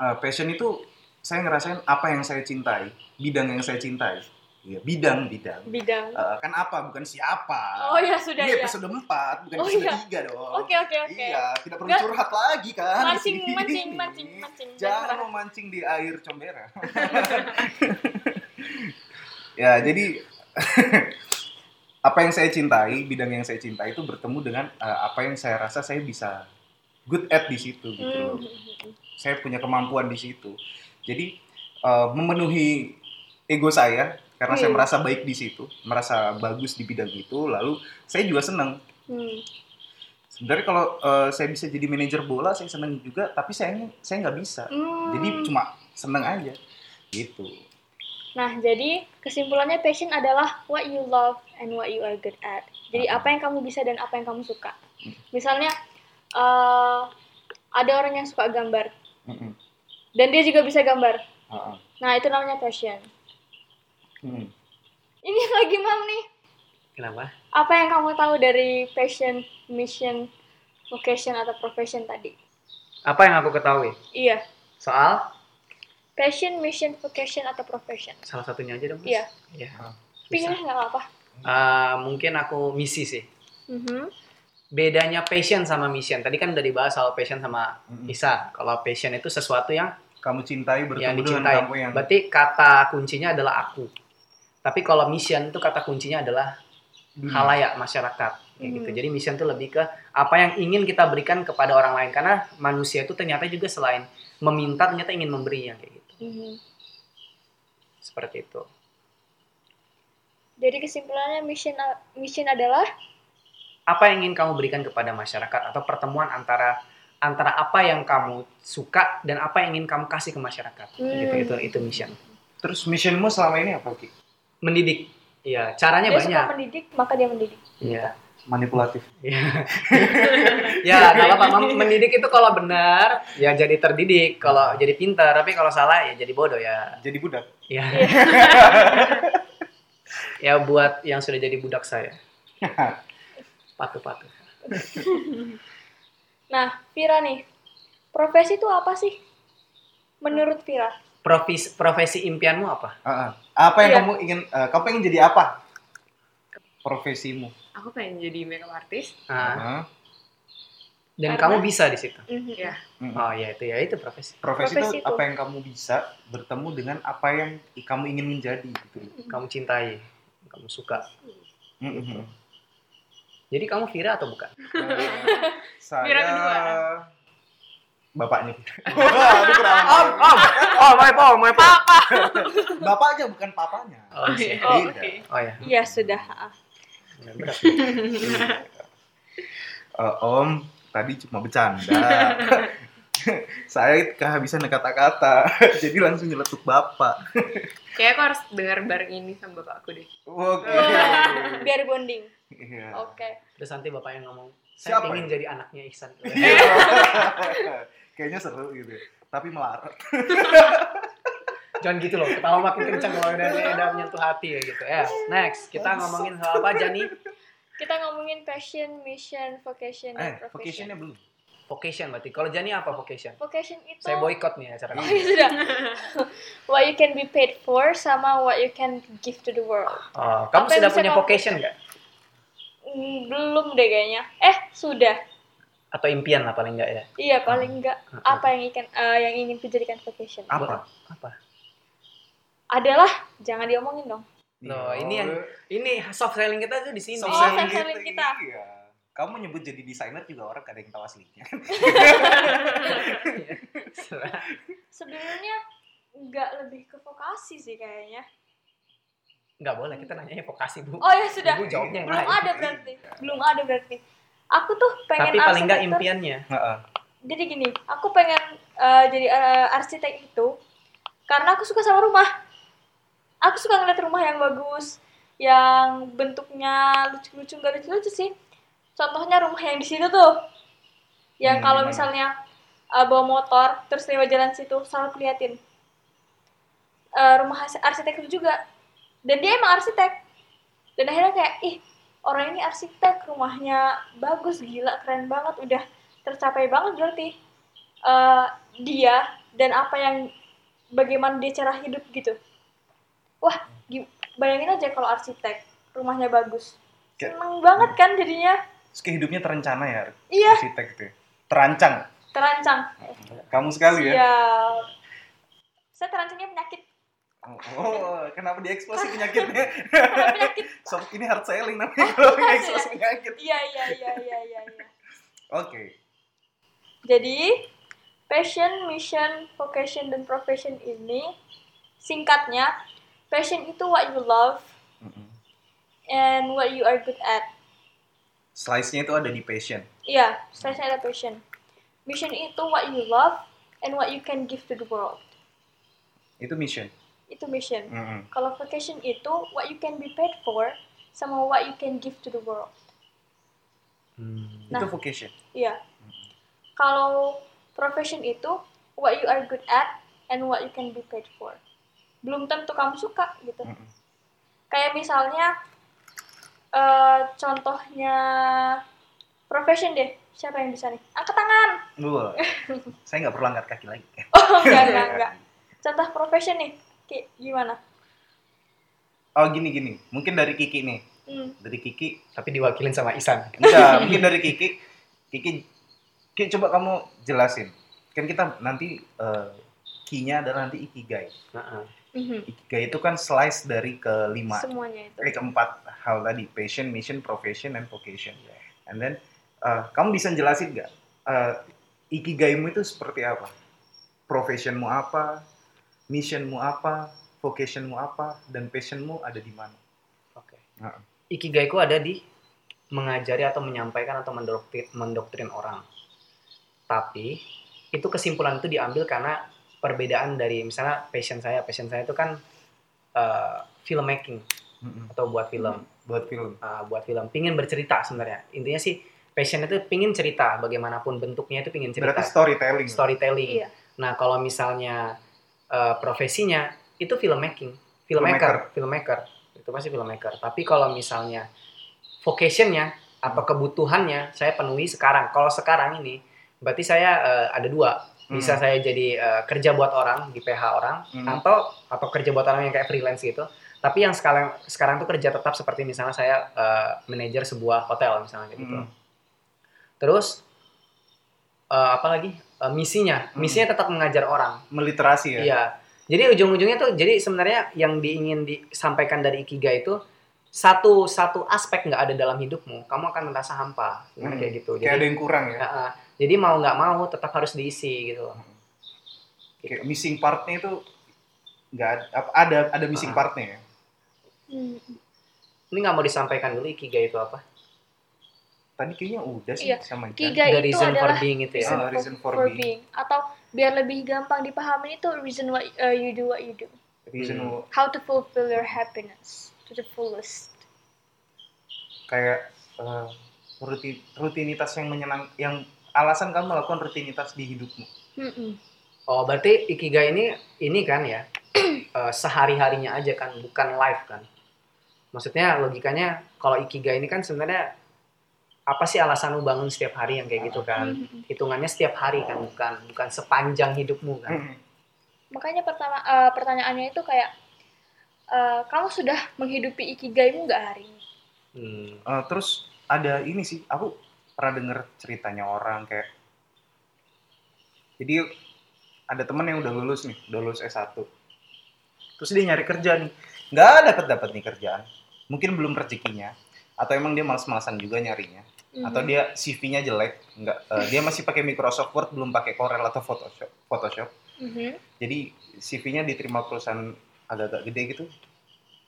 uh, passion itu saya ngerasain apa yang saya cintai bidang yang saya cintai Iya, bidang bidang Bidang. Uh, kan apa bukan siapa Oh ya sudah ini ya. episode 4 bukan Oh, episode iya. 3 dong Oke oke oke. iya tidak perlu Nggak- curhat lagi kan Mancing mancing mancing mancing. jangan memancing di air combera ya jadi apa yang saya cintai bidang yang saya cintai itu bertemu dengan uh, apa yang saya rasa saya bisa good at di situ gitu loh Hmm. saya punya kemampuan di situ. Jadi uh, memenuhi ego saya karena saya Hmm. merasa baik di situ, merasa bagus di bidang itu, lalu saya juga senang. Hmm. Sebenarnya kalau uh, saya bisa jadi manajer bola, saya senang juga, tapi sayangnya saya nggak bisa. Hmm. Jadi cuma senang aja, gitu. Nah, jadi kesimpulannya passion adalah what you love and what you are good at. Jadi Ah. apa yang kamu bisa dan apa yang kamu suka. Misalnya eh, ada orang yang suka gambar Mm-mm. dan dia juga bisa gambar. Ah, ah. Nah, itu namanya passion. Hmm. Ini lagi mam nih. Kenapa? Apa yang kamu tahu dari passion, mission, vocation atau profession tadi? Apa yang aku ketahui? Iya, Soal passion, mission, vocation atau profession. salah satunya aja dong. Mas. Iya. Iya. Pilih Susah. nggak apa-apa. Uh, mungkin aku misi sih. Mhm. bedanya passion sama mission. Tadi kan udah dibahas soal passion sama. Isa. Kalau passion itu sesuatu yang Kamu cintai bertemu yang dengan dicintai. kamu yang Berarti kata kuncinya adalah aku. Tapi kalau mission itu kata kuncinya adalah dunia. halayak masyarakat. Kayak gitu. Hmm. Jadi mission itu lebih ke apa yang ingin kita berikan kepada orang lain. Karena manusia itu ternyata juga selain meminta ternyata ingin memberi yang kayak gitu. Mhm. Seperti itu. Jadi kesimpulannya mission mission adalah Apa yang ingin kamu berikan kepada masyarakat atau pertemuan antara antara apa yang kamu suka dan apa yang ingin kamu kasih ke masyarakat. Gitu Hmm. itu itu mission. Terus missionmu selama ini apa Ki? Mendidik. Iya, caranya dia banyak. suka mendidik, maka dia mendidik. Iya. Manipulatif. Iya. ya, kalau Pak Mam, mendidik itu kalau benar ya jadi terdidik, kalau jadi pintar, tapi kalau salah ya jadi bodoh ya. Jadi budak. Ya. ya buat yang sudah jadi budak saya. Patuh-patuh. Nah, Vira nih, profesi itu apa sih? Menurut Vira? Profesi profesi impianmu apa? Ah, ah. Apa yang Iya. kamu ingin? eh, kamu pengen jadi apa? Profesimu. Aku pengen jadi makeup artist. Nah, Ah. dan Karena- kamu bisa di situ. Mm. Oh ya itu ya itu profesi. Profesi, Profesi itu itu. apa yang kamu bisa bertemu dengan apa yang i- kamu ingin menjadi gitu. Kamu cintai, kamu suka. Mm-mm. Jadi kamu Vira atau bukan? Eh, saya kedua. Bapaknya. Aduh, kurang. Om, om, oh, my Paul, my Paul. Bapaknya bukan papanya. Oh, iya. Oh, oke. Oh ya, Iya sudah. ah. Ya, berat. Eh, om, tadi cuma bercanda. saya kehabisan kata-kata, jadi langsung nyeletuk bapak. Kayaknya aku harus dengar bareng ini sama bapakku deh. Oke. Biar bonding. Iya. Oke. Terus nanti bapaknya ngomong, saya Siapa ingin ya? jadi anaknya Ihsan. Kayaknya seru gitu. Tapi melarat. Jangan gitu loh, ketawa makin kencang kalau udah, udah menyentuh hati ya gitu. Ya, next kita ngomongin soal apa aja nih? Kita ngomongin passion, mission, vocation, Eh, profession. vocationnya belum. Vocation berarti. Kalau Jani apa vocation? Vocation itu Saya boykot nih acara Oh, kamu. ya sudah. what you can be paid for sama what you can give to the world. Oh, kamu Apa sudah punya vocation nggak? Hmm, belum deh kayaknya. Eh, sudah. Atau impian lah paling nggak ya? Iya, paling enggak apa yang ikan eh, yang ingin dijadikan vocation. Apa? Apa? Adalah jangan diomongin dong. Loh, ini yang- Ini soft selling kita tuh di sini. Oh, Selling soft selling kita. Iya. Kamu nyebut jadi desainer juga orang kadang yang tahu aslinya. Sebenarnya enggak lebih ke vokasi sih kayaknya. Nggak boleh, kita nanyanya vokasi, Bu. Oh ya sudah. Ibu jawabnya yang Belum lain. ada berarti. Belum ada berarti. Aku tuh pengen Tapi paling nggak impiannya. Heeh. Jadi gini, aku pengen eh, jadi eh, arsitek itu karena aku suka sama rumah. Aku suka ngeliat rumah yang bagus, yang bentuknya lucu-lucu, nggak lucu-lucu sih. Contohnya rumah yang di situ tuh, yang Hmm, kalau misalnya eh, bawa motor terus lewat jalan situ selalu keliatin Eh, rumah arsi- arsitek itu juga. Dan dia emang arsitek. Dan akhirnya kayak ih orang ini arsitek rumahnya bagus gila keren banget udah tercapai banget berarti eh, dia dan apa yang bagaimana dia cara hidup gitu wah gi- bayangin aja kalau arsitek rumahnya bagus seneng banget kan jadinya Terus kayak hidupnya terencana ya, iya arsitek itu. ya? Terancang. terancang Kamu sekali ya. ya saya terancangnya penyakit Oh, oh, kenapa diekspos penyakitnya? penyakit Sob ini hard selling namanya kalau ekspos penyakit. iya iya iya iya iya iya Oke. Jadi, passion, mission, vocation, dan profession ini singkatnya, passion itu what you love Mm-mm. and what you are good at. Slice-nya itu ada di passion. Iya, saya ada passion. Mission itu what you love and what you can give to the world. Itu mission. Itu mission. Mm-mm. Kalau vocation itu what you can be paid for sama what you can give to the world. Hmm. Nah. Itu vocation. Iya. Kalau profession itu what you are good at and what you can be paid for. Belum tentu kamu suka gitu. Mm-mm. Kayak misalnya eh contohnya profession deh. Siapa yang bisa nih? Angkat tangan. Wah, saya nggak perlu angkat kaki lagi. Oh, enggak, enggak, enggak. Contoh profession nih. Ki, gimana? Oh gini gini, mungkin dari Kiki nih. Hmm. Dari Kiki, Tapi diwakilin sama Isan. enggak, mungkin dari Kiki. Kiki, Kiki coba kamu jelasin. Kan kita nanti eh, key-nya adalah nanti ikigai. Heeh. Mhm. Ikigai itu kan slice dari kelima, Semuanya itu. eh, keempat hal tadi, passion, mission, profession, and vocation. And then, eh, kamu bisa jelasin nggak eh, ikigaimu itu seperti apa? Professionmu apa? Missionmu apa? Vocationmu apa? Dan passionmu ada di mana? Oke. Heeh. Ikigaiku ada di mengajari atau menyampaikan atau mendoktrin, mendoktrin orang. Tapi itu kesimpulan itu diambil karena perbedaan dari misalnya passion saya, passion saya itu kan eh, filmmaking Mm-mm. atau buat film, Buat film. eh, buat film. Pingin bercerita sebenarnya. Intinya sih passion itu pingin cerita, bagaimanapun bentuknya itu pingin cerita. Berarti storytelling. storytelling. Iya. Nah, kalau misalnya eh, profesinya itu filmmaking, filmmaker, filmmaker. Itu pasti filmmaker. Tapi kalau misalnya vocationnya atau kebutuhannya saya penuhi sekarang. Kalau sekarang ini berarti saya eh, ada dua. Bisa Hmm. saya jadi eh, kerja buat orang di PH orang Hmm. atau atau kerja buat orang yang kayak freelance gitu. Tapi yang sekarang sekarang tuh kerja tetap seperti misalnya saya eh, manajer sebuah hotel misalnya gitu. Hmm. Terus eh, apa lagi? Eh, misinya, Hmm. misinya tetap mengajar orang. Meliterasi ya. Iya. Jadi ujung-ujungnya tuh jadi sebenarnya yang diingin disampaikan dari Ikigai itu satu satu aspek nggak ada dalam hidupmu, kamu akan merasa hampa. Hmm. kayak gitu. Kayak ada Jadi, yang kurang ya. ah, jadi mau nggak mau tetap harus diisi gitu. loh. Kayak missing partnya itu nggak ada, ada ada missing Ah. partnya ya. Hmm. Ini nggak mau disampaikan dulu ikigai itu apa? Tadi kayaknya udah sih Iya. sama Ikan. Kiga The itu reason for adalah being itu ya. reason, Ah, for, reason for for being. being. Atau biar lebih gampang dipahami itu reason why uh, you do what you do. Reason Hmm. How to fulfill your happiness to the fullest. kayak eh, rutin rutinitas yang menyenang yang alasan kamu melakukan rutinitas di hidupmu. Mm-mm. Oh, berarti ikigai ini ini kan ya eh, sehari-harinya aja kan, bukan live kan. Maksudnya logikanya kalau ikigai ini kan sebenarnya apa sih alasan lu bangun setiap hari yang kayak gitu kan? Mm-mm. Hitungannya setiap hari kan, bukan bukan sepanjang hidupmu kan. Hmm. Makanya pertama uh, pertanyaannya itu kayak uh, kamu sudah menghidupi ikigaimu nggak hari ini? Hmm. Eh, terus ada ini sih, aku pernah denger ceritanya orang kayak jadi ada teman yang udah lulus nih, udah lulus S1. Terus dia nyari kerja nih. Nggak dapat dapat nih kerjaan. Mungkin belum rezekinya atau emang dia malas-malasan juga nyarinya Mhm. atau dia CV-nya jelek, nggak eh, dia masih pakai Microsoft Word belum pakai Corel atau Photoshop. Photoshop. Mhm. Jadi CV-nya diterima perusahaan agak-agak gede gitu.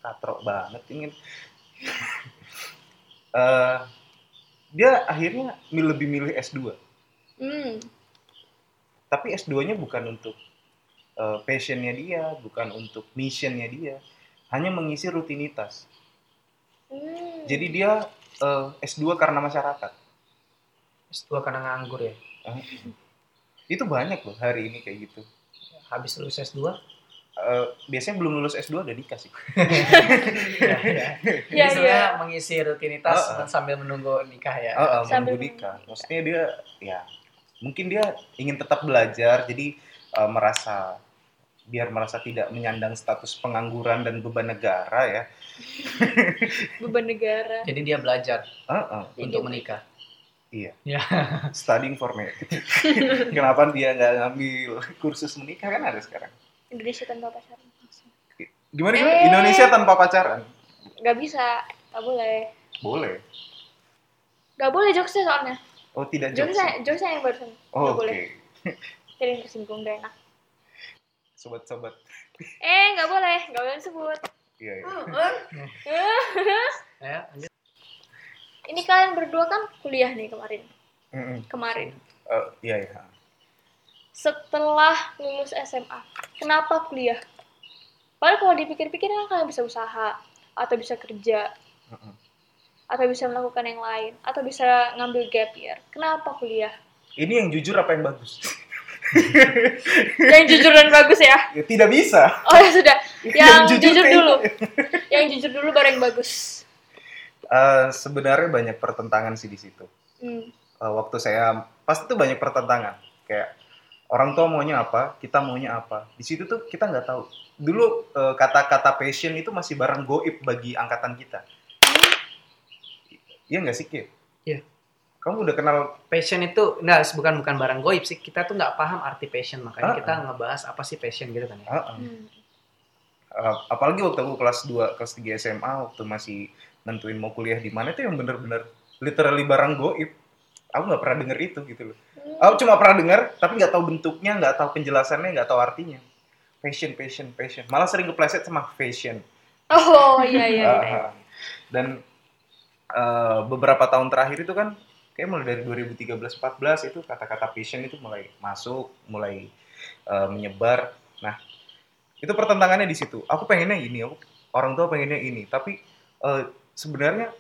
Katrok banget ini. Eh, dia akhirnya lebih milih S2. Hmm. Tapi S2-nya bukan untuk eh, passionnya dia, bukan untuk missionnya dia. Hanya mengisi rutinitas. Hmm. Jadi dia eh, S2 karena masyarakat. S2 karena nganggur ya. Itu banyak loh hari ini kayak gitu. Habis lulus S2. Eh, biasanya belum lulus S2 udah nikah sih. ya, ya. Iya, sebenarnya iya. mengisi rutinitas Uh-uh. sambil menunggu nikah ya. Oh, oh, Sambil menunggu nikah. Maksudnya dia ya mungkin dia ingin tetap belajar jadi eh, merasa biar merasa tidak menyandang status pengangguran dan beban negara ya. beban negara. Jadi dia belajar Heeh, untuk menikah. iya. Ya. Studying for marriage. Kenapa dia nggak ngambil kursus menikah kan ada sekarang? Indonesia tanpa pacaran. Gimana gimana? Eh. Indonesia tanpa pacaran? Gak bisa, gak boleh. Boleh. Gak boleh jokesnya soalnya. Oh tidak jokes. Jokesnya, jokesnya yang barusan. Oh, Gak Oke. boleh. Jadi tersinggung gak enak. Sobat-sobat. Eh, gak boleh. Gak boleh disebut. Iya, iya. Ya, lanjut. Ini kalian berdua kan kuliah nih kemarin. Mm-mm. Kemarin. Eh, iya, iya. Setelah lulus SMA, kenapa kuliah? Padahal kalau dipikir-pikir kan kalian bisa usaha, atau bisa kerja, Mm-mm. atau bisa melakukan yang lain, atau bisa ngambil gap year. Kenapa kuliah? Ini yang jujur apa yang bagus? yang jujur dan bagus ya. Ya, tidak bisa. Oh ya sudah. Yang jujur jujur kayak- dulu. Yang jujur dulu baru yang bagus. Eh, sebenarnya banyak pertentangan sih di situ. Hmm. Eh, waktu saya pasti tuh banyak pertentangan. Kayak orang tua maunya apa, kita maunya apa. Di situ tuh kita nggak tahu. Dulu eh, kata-kata passion itu masih barang goib bagi angkatan kita. Iya nggak sih, Ki? Iya. Kamu udah kenal Passion itu, nah bukan bukan barang goib sih. Kita tuh nggak paham arti passion, makanya Ah, kita ngebahas apa sih passion gitu kan ya. Heeh. Hmm. Uh, apalagi waktu aku kelas 2, kelas 3 SMA waktu masih nentuin mau kuliah di mana itu yang bener-bener literally barang goib. Aku nggak pernah denger itu gitu loh. Aku cuma pernah denger tapi nggak tahu bentuknya, nggak tahu penjelasannya, nggak tahu artinya. Passion, passion, passion. Malah sering kepleset sama fashion. Oh iya iya. Ah, iya. ah. Dan uh, beberapa tahun terakhir itu kan kayak mulai dari 2013-14 itu kata-kata passion itu mulai masuk, mulai uh, menyebar. Nah, itu pertentangannya di situ. Aku pengennya ini, aku orang tua pengennya ini, tapi uh, sebenarnya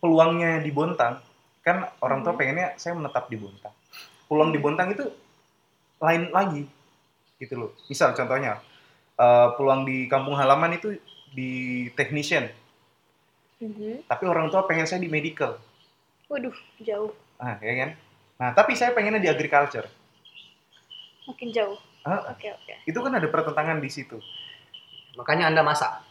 peluangnya di Bontang kan orang tua Mhm. pengennya saya menetap di Bontang. Peluang di Bontang itu lain lagi, gitu loh. Misal contohnya uh, peluang di kampung halaman itu di technician, Mhm. tapi orang tua pengen saya di medical. Waduh, jauh. Ah, ya kan? Nah, tapi saya pengennya di agriculture. Makin jauh. Ah, Oke oke. itu kan ada pertentangan di situ. Makanya anda masak.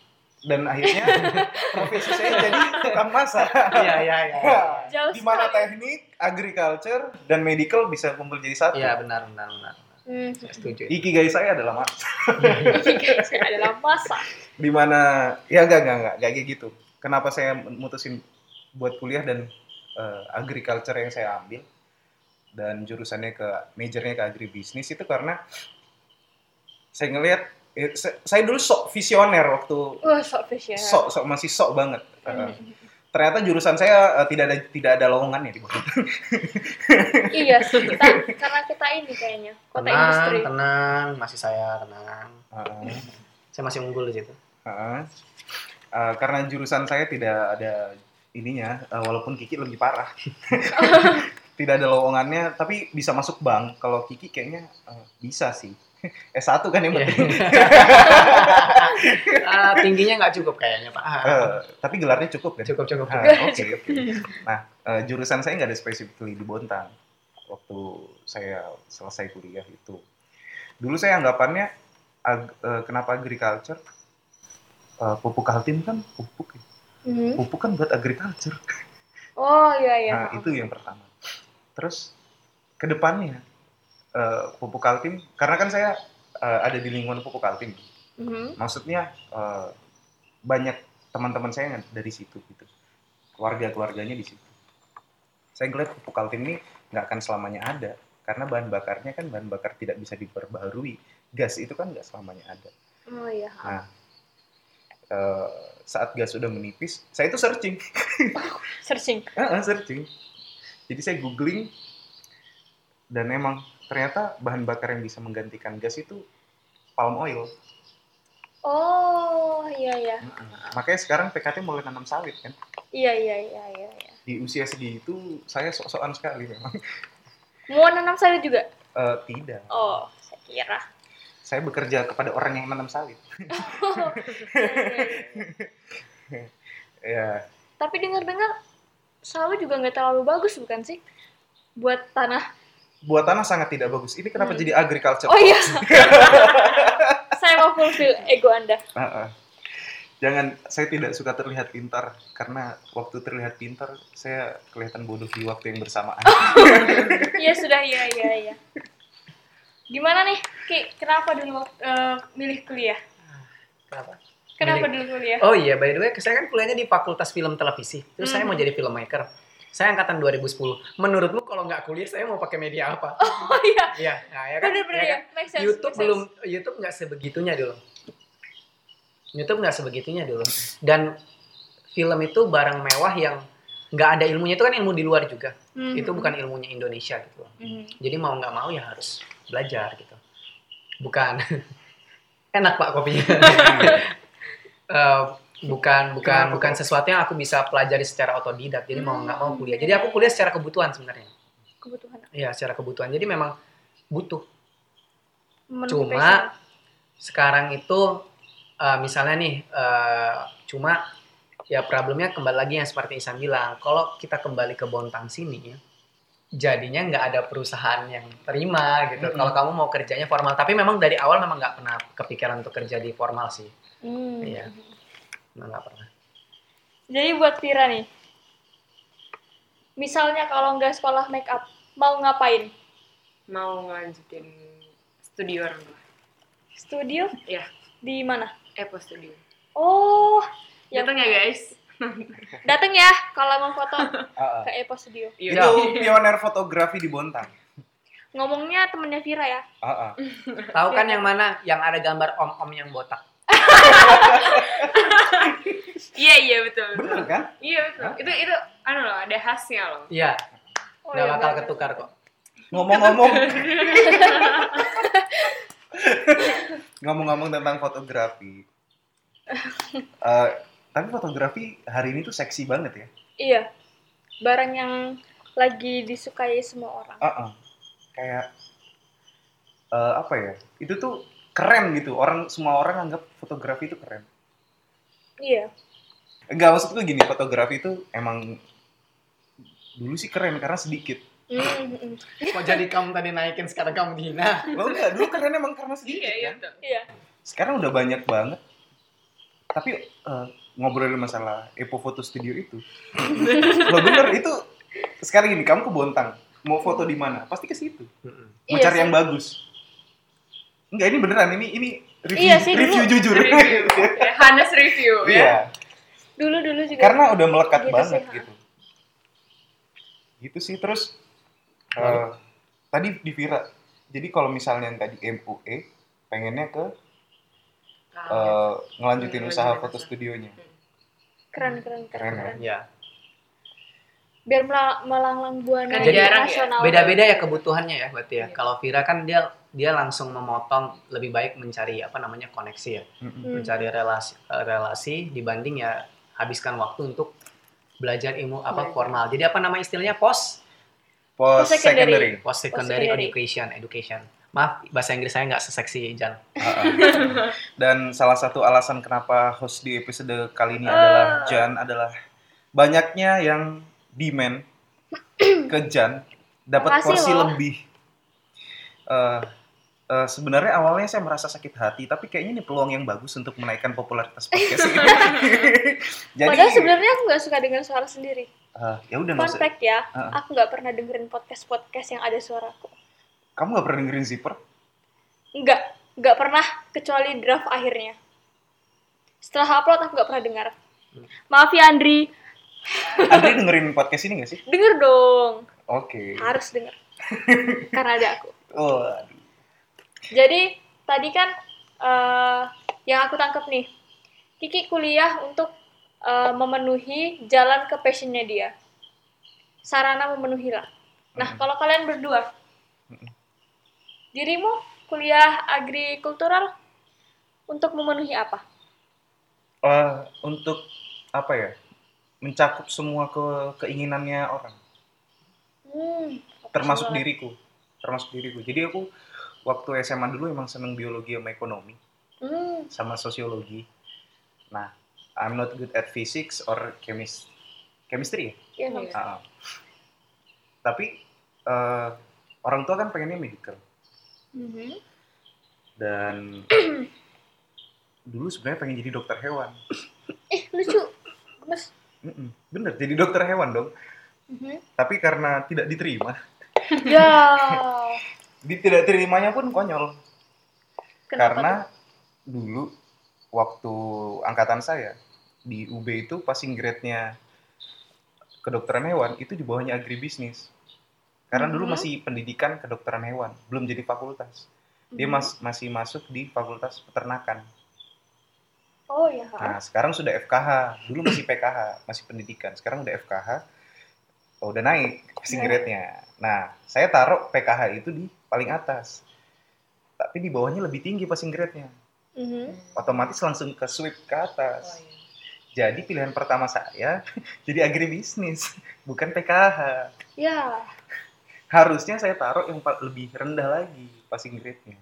Dan akhirnya profesi saya jadi tukang masak. Iya iya iya. Jauh di mana teknik, agriculture, dan medical bisa kumpul jadi satu. Iya benar benar benar. Hmm. Saya setuju. Ikigai saya adalah masak. Guys adalah masak. Di mana ya enggak enggak enggak, enggak kayak gitu. kenapa saya mutusin buat kuliah dan uh, agriculture yang saya ambil dan jurusannya ke majornya ke agribisnis itu karena saya ngelihat eh, saya, saya dulu sok visioner waktu Wah, sok visioner. sok sok masih sok banget Uh, ternyata jurusan saya uh, tidak ada tidak ada lowongannya di bawah. iya sih, kita, karena kita ini kayaknya, kota tenang, industri. tenang, masih saya tenang. Uh, Saya masih unggul di situ. uh, uh, karena jurusan saya tidak ada ininya uh, walaupun Kiki lebih parah tidak ada lowongannya tapi bisa masuk bank kalau Kiki kayaknya uh, bisa sih S1 kan yang Iya. penting Ah, tingginya nggak cukup kayaknya Pak. Eh, tapi gelarnya cukup kan cukup cukup. Ah. Oke, oke. Nah, eh, jurusan saya nggak ada specifically di Bontang waktu saya selesai kuliah itu. Dulu saya anggapannya ag- eh, kenapa agriculture? Eh, pupuk Kaltim kan pupuk, ya. Mhm. pupuk kan buat agriculture. Oh iya iya. Nah, itu yang pertama. Terus ke depannya eh, pupuk Kaltim, karena kan saya eh, ada di lingkungan pupuk Kaltim. Mhm. maksudnya eh, banyak teman-teman saya yang dari situ gitu keluarga-keluarganya di situ saya ngeliat pupuk Kaltim ini nggak akan selamanya ada karena bahan bakarnya kan bahan bakar tidak bisa diperbaharui gas itu kan nggak selamanya ada Oh iya. nah eh, saat gas sudah menipis saya itu searching Searching. Ah, ah, searching jadi saya googling dan emang ternyata bahan bakar yang bisa menggantikan gas itu palm oil Oh iya iya. makanya sekarang PKT mulai nanam sawit kan Iya iya iya iya. iya. di usia segitu saya sok-sokan sekali memang Mau nanam sawit juga? Eh, tidak Oh, saya kira. Saya bekerja kepada orang yang menanam sawit ya Tapi dengar-dengar sawit juga nggak terlalu bagus bukan sih? Buat tanah. buat tanah sangat tidak bagus ini kenapa Hmm. jadi agriculture Oh iya. saya mau fulfill ego Anda. Ah, ah. jangan saya tidak suka terlihat pintar karena waktu terlihat pintar saya kelihatan bodoh di waktu yang bersamaan Iya sudah iya iya iya. Gimana nih, Ki? Kenapa dulu eh, milih kuliah? Kenapa? Kenapa Milih- dulu kuliah? Oh iya, by the way, saya kan kuliahnya di Fakultas Film Televisi. Terus saya Hmm. mau jadi filmmaker. Saya angkatan 2010. Menurutmu kalau nggak kuliah, saya mau pakai media apa? Oh iya. Iya, nah, ya kan? Bener-bener Ya ya. kan? Make sense, YouTube make sense. belum, YouTube nggak sebegitunya dulu. YouTube nggak sebegitunya dulu. Dan film itu barang mewah yang nggak ada ilmunya itu kan ilmu di luar juga. Mhm. Itu bukan ilmunya Indonesia gitu. loh. Mhm. Jadi mau nggak mau ya harus belajar gitu. Bukan enak pak kopinya. Eh, bukan bukan Kenapa, bukan sesuatu yang aku bisa pelajari secara otodidak. Jadi mau nggak mau Hmm. kuliah. Jadi aku kuliah secara kebutuhan sebenarnya. Kebutuhan. Iya secara kebutuhan. Jadi memang butuh. Memenuhi Cuma passion. sekarang itu eh, misalnya nih eh, cuma ya problemnya kembali lagi yang seperti Isan bilang. Kalau kita kembali ke Bontang sini jadinya nggak ada perusahaan yang terima gitu. Mm-mm. Kalau kamu mau kerjanya formal, tapi memang dari awal memang nggak pernah kepikiran untuk kerja di formal sih. Hmm. Iya. Nggak pernah. Jadi buat Vira nih, misalnya kalau nggak sekolah make up, mau ngapain? Mau ngelanjutin studi orang tua. Studio? Iya. Di mana? Epo Studio. Oh, Datang ya guys. datang ya kalau mau foto ke Epo Studio. Iya. itu pioner fotografi di Bontang Ngomongnya temennya Vira ya. Ah, ah. Tahu kan yang mana? Yang ada gambar om-om yang botak. Iya iya betul betul. bener kan Iya betul. Itu itu anu loh ada khasnya loh. Iya. Oh, nggak iya, bakal benar. ketukar kok. ngomong-ngomong ngomong-ngomong tentang fotografi Eh, tapi fotografi hari ini tuh seksi banget ya Iya. Barang yang lagi disukai semua orang. Ah, ah. kayak eh, apa ya itu tuh keren gitu orang semua orang anggap fotografi itu keren Iya. enggak maksudku gini fotografi itu emang dulu sih keren karena sedikit Hmm, hmm, hmm. Kok jadi kamu tadi naikin sekarang kamu dihina? lo enggak dulu keren emang karena sedikit Iya iya kan. Iya. sekarang udah banyak banget tapi eh, ngobrolin masalah Epo Foto Studio itu. Lo bener itu sekarang gini kamu ke Bontang mau foto di mana? Pasti ke situ. Mau Iya cari sih. yang bagus. Enggak ini beneran ini ini review Iya sih, review dulu- jujur. Review. Hanes review ya. iya. Dulu dulu juga. karena udah melekat Gitu banget sih, ha. gitu. Gitu sih terus eh, tadi di Vira jadi kalau misalnya nggak di MUE pengennya ke eh, ngelanjutin Hmm, usaha foto studionya keren keren keren. Keren ya? keren. ya Biar mela- melanglang buana Kan Jadi jarang ya, beda-beda ya kebutuhannya ya berarti ya Iya. kalau Vira kan dia dia langsung memotong lebih baik mencari apa namanya koneksi ya. Hmm. mencari relasi eh, relasi dibanding ya habiskan waktu untuk belajar ilmu apa formal jadi apa nama istilahnya post post secondary post secondary education education maaf bahasa Inggris saya nggak seseksi Jan Ha-ha. dan salah satu alasan kenapa host di episode kali ini adalah Ah. Jan adalah banyaknya yang demand ke Jan dapat Makasih porsi loh. lebih Eh, eh, sebenarnya awalnya saya merasa sakit hati tapi kayaknya ini peluang yang bagus untuk menaikkan popularitas podcast ini jadi Padahal sebenarnya aku nggak suka dengan suara sendiri. eh, ya udah Fun fact ya, Ah. aku nggak pernah dengerin podcast podcast yang ada suaraku. Kamu nggak pernah dengerin zipper Nggak, nggak pernah kecuali draft akhirnya. Setelah upload aku nggak pernah dengar. Maaf ya Andri, Andri dengerin podcast ini nggak sih denger dong. oke Harus denger. Karena ada aku. oh. Jadi tadi kan eh, yang aku tangkap nih, Kiki kuliah untuk eh, memenuhi jalan ke passionnya dia. Sarana memenuhi lah. Nah Mm-mm. kalau kalian berdua. Dirimu kuliah agrikultural untuk memenuhi apa? Eh, untuk apa ya? Mencakup semua ke keinginannya orang. Hmm, termasuk profesional. diriku. Termasuk diriku. Jadi aku waktu SMA dulu emang seneng biologi sama ekonomi. Hmm, sama sosiologi. Nah I'm not good at physics or chemis chemistry ya? Iya. Ah. tapi eh, orang tua kan pengennya medical Mhm. dan dulu sebenarnya pengen jadi dokter hewan Eh lucu, gemes. Mm-mm. bener jadi dokter hewan dong Mhm. tapi karena tidak diterima Ya. di tidak terimanya pun konyol Kenapa karena tuh? dulu waktu angkatan saya di UB itu passing grade-nya kedokteran hewan itu di bawahnya agribisnis. Karena dulu Mhm. masih pendidikan kedokteran hewan, belum jadi fakultas. Dia Mhm. mas- masih masuk di fakultas peternakan. Oh ya. Nah, sekarang sudah FKH. Dulu masih PKH, masih pendidikan. Sekarang udah FKH. Oh, udah naik passing Ya. grade-nya. Nah, saya taruh PKH itu di paling atas. Tapi di bawahnya lebih tinggi passing grade-nya. Mhm. Otomatis langsung ke sweep ke Oh, atas. iya. Jadi pilihan pertama saya jadi agribisnis, bukan PKH. Ya. Harusnya saya taruh yang lebih rendah lagi passing grade-nya.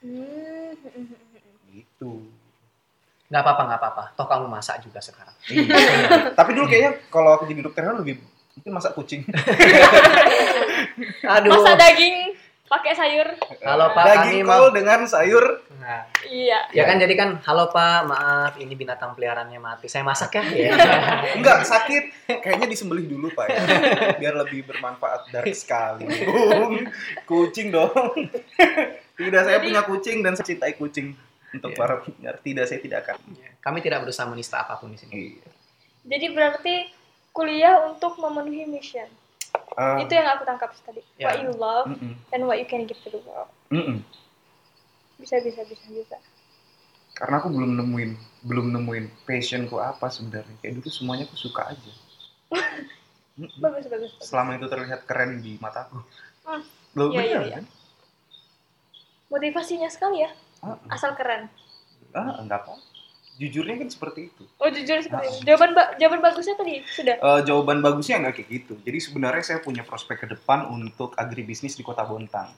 Hmm. Gitu. nggak apa-apa nggak apa-apa toh kamu masak juga sekarang Iya. Tapi dulu kayaknya kalau aku jadi dokter lebih mungkin masak kucing. aduh Masak daging pakai sayur. Halo, Pak, Daging kami mau- dengan sayur. Nah, Iya. ya kan jadi kan halo pak maaf ini binatang peliharaannya mati saya masak ya ya Enggak, sakit. Kayaknya disembelih dulu, Pak. Ya. Biar lebih bermanfaat dark sekali. Kucing dong. Tidak, saya Jadi- punya kucing dan saya cintai kucing. Untuk Iya. para pendengar, tidak, saya tidak akan. kami tidak berusaha menista apa pun di sini Iya. Jadi berarti kuliah untuk memenuhi mission. Ah, Itu yang aku tangkap tadi. Ya. What you love mm-mm, and what you can give to the world. mm-mm. Bisa bisa bisa bisa. Karena aku belum nemuin, belum nemuin passionku apa sebenarnya. Kayak dulu semuanya aku suka aja. Mm-mm. Bagus bagus. bagus. Selama itu terlihat keren di mataku. Iya, bener iya. kan? Motivasinya sekali ya. Ah, Asal keren. ah, enggak apa. Jujurnya kan seperti itu. Oh jujur seperti Ah. itu. Jawaban ba- jawaban bagusnya tadi sudah. Eh, jawaban bagusnya nggak kayak gitu. Jadi sebenarnya saya punya prospek ke depan untuk agribisnis di kota Bontang.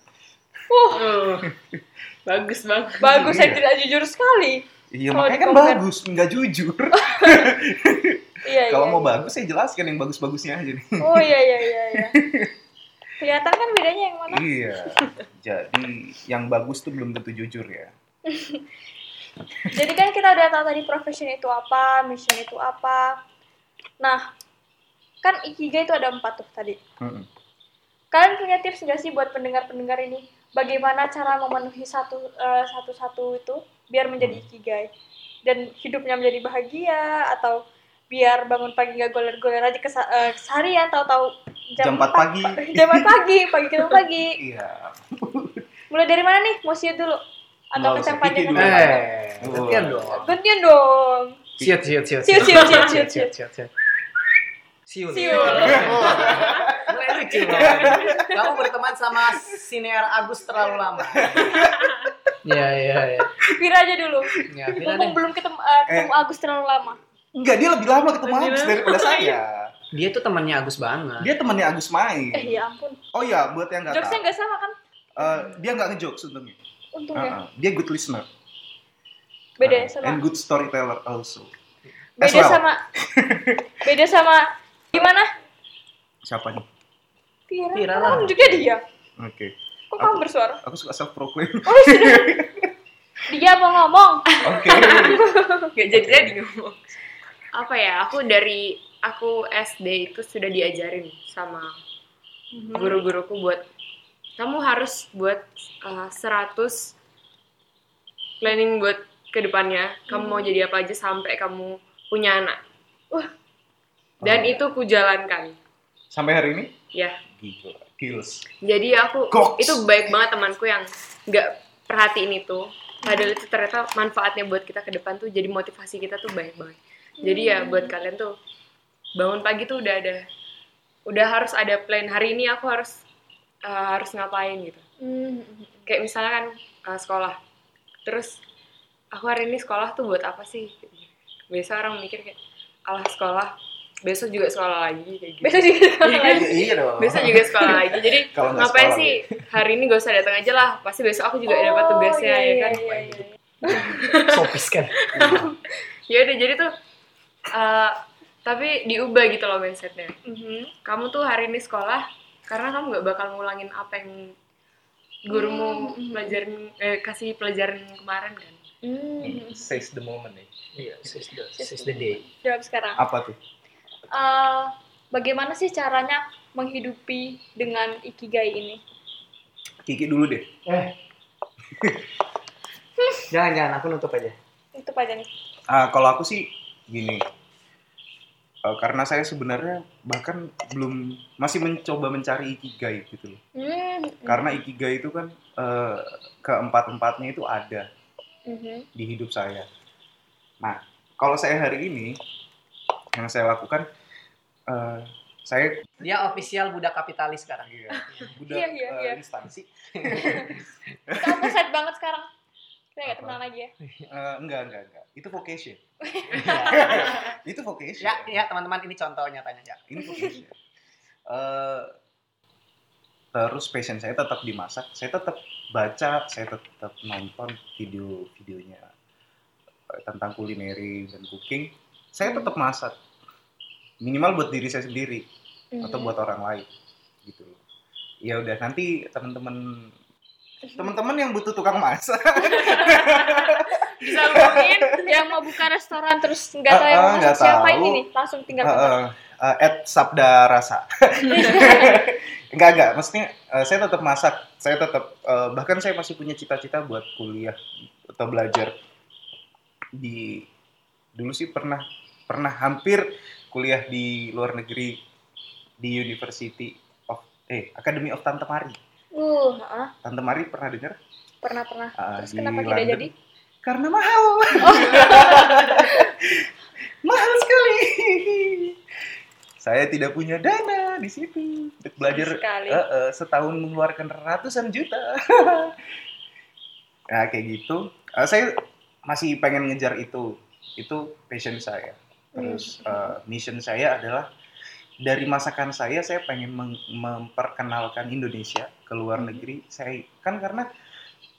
Oh, bagus banget. Bagus saya Iya. tidak jujur sekali. Iya makanya kan bagus, nggak jujur. Iya Kalau iya, mau iya. bagus saya jelaskan yang bagus-bagusnya aja nih. Oh iya iya iya iya. Kelihatan kan bedanya yang mana? iya. Jadi yang bagus tuh belum tentu jujur ya. Jadi kan kita udah tahu tadi profession itu apa, mission itu apa. Nah, kan ikigai itu ada empat tuh tadi. Mm-mm. Kalian punya tips nggak sih buat pendengar-pendengar ini? Bagaimana cara memenuhi satu eh, satu-satu itu biar menjadi Hmm. ikigai dan hidupnya menjadi bahagia atau biar bangun pagi gak goler-goler aja kesa- eh, seharian tahu-tahu Jam 4 pagi. jam 4 pagi pagi ketemu pagi Iya. mulai dari mana nih mau dulu atau kacang panjang dulu. Eh, gantian dong. gantian dong Siut, siut, siut. Siut, siut, siut, siut, siut. siut, siut. Siul. Siul. Loh. Kamu berteman sama senior Agus terlalu lama. Iya, iya, iya. Vira aja dulu Ya, Vira mumpung belum ketemu eh, ketemu Agus terlalu lama Enggak, dia lebih lama ketemu Agus daripada saya. Dia tuh temannya Agus banget. Dia temannya Agus main. eh ya ampun Oh iya, buat yang nggak jokesnya tahu. nggak sama kan eh, dia nggak ngejokes untungnya. Untungnya Uh-uh. Dia good listener. beda Uh, sama And good storyteller also. beda well. sama beda sama gimana Siapa nih? Vira, Vira Kan lah. nunjuknya dia Oke. kok Aku- kamu bersuara Aku suka self proclaim. oh sudah dia mau ngomong Oke. Gak jadi jadi ngomong. Apa ya? Aku dari aku SD itu sudah diajarin sama guru-guruku buat kamu harus buat uh, 100 planning buat ke depannya. Kamu mau jadi apa aja sampai kamu punya anak. Dan Oh. itu kujalankan. Sampai hari ini? Ya. Gila. Kills. Jadi aku Goks. itu baik banget temanku yang nggak perhatiin itu. Padahal itu ternyata manfaatnya buat kita ke depan tuh jadi motivasi kita tuh baik banget. Jadi ya buat kalian tuh bangun pagi tuh udah ada udah harus ada plan hari ini aku harus uh, harus ngapain gitu. Hmm. Kayak misalnya kan uh, sekolah. Terus aku hari ini sekolah tuh buat apa sih? Biasa orang mikir kayak alah sekolah besok juga sekolah lagi kayak gitu. besok juga Iya, iya dong. Besok juga sekolah lagi. Jadi ngapain sekolah, sih hari ini gak usah datang aja lah. Pasti besok aku juga dapat Oh, tugasnya iya, ya iya, kan. iya, iya. Sopis kan. Ya udah jadi tuh uh, tapi diubah gitu loh mindsetnya. Mhm. Kamu tuh hari ini sekolah karena kamu nggak bakal ngulangin apa yang gurumu Hmm. pelajarin eh, kasih pelajaran kemarin kan. Hmm. Seize the moment nih. Iya, seize the, seize the day. Jawab sekarang. Apa tuh? Eh, bagaimana sih caranya menghidupi dengan ikigai ini? Kiki dulu deh. Eh. jangan, jangan. Aku nutup aja. Itu aja nih. Ah, kalau aku sih gini. Eh, karena saya sebenarnya bahkan belum masih mencoba mencari ikigai gitu loh. Hmm. Karena ikigai itu kan eh, keempat-empatnya itu ada Mhm. di hidup saya. Nah, kalau saya hari ini yang saya lakukan eh, saya Dia official budak kapitalis sekarang. iya, budak Iya, iya, iya. instansi. Kamu set banget sekarang. Kita nggak Apa? temenan lagi ya. Eh, enggak, enggak, enggak. Itu vocation. itu vocation. ya, ya teman-teman ini contoh nyatanya ya. Ini vocation. Eh, terus passion saya tetap dimasak. Saya tetap baca, saya tetap nonton video-videonya eh, tentang kulineri dan cooking. Saya tetap masak. Minimal buat diri saya sendiri atau Mhm. buat orang lain gitu. Ya udah nanti teman-teman teman-teman yang butuh tukang masak Bisa hubungin yang mau buka restoran terus nggak tahu Ah, yang ah, mau nggak masak siapa tahu. ini nih langsung tinggal kontak. eh, eh, at sabda rasa enggak enggak maksudnya eh, saya tetap masak saya tetap eh, bahkan saya masih punya cita-cita buat kuliah atau belajar di dulu sih pernah pernah hampir kuliah di luar negeri di University of eh Academy of Tante Mari Uh, Tante Mari pernah dengar pernah pernah. Ah, Terus kenapa tidak London. jadi? karena mahal. Mahal sekali. Saya tidak punya dana di situ. Untuk belajar Sekali. eh, eh, setahun mengeluarkan ratusan juta. Nah kayak gitu. Eh, saya masih pengen ngejar itu. Itu passion saya. Terus eh, mission saya adalah dari masakan saya saya pengen memperkenalkan Indonesia ke luar negeri. Saya kan karena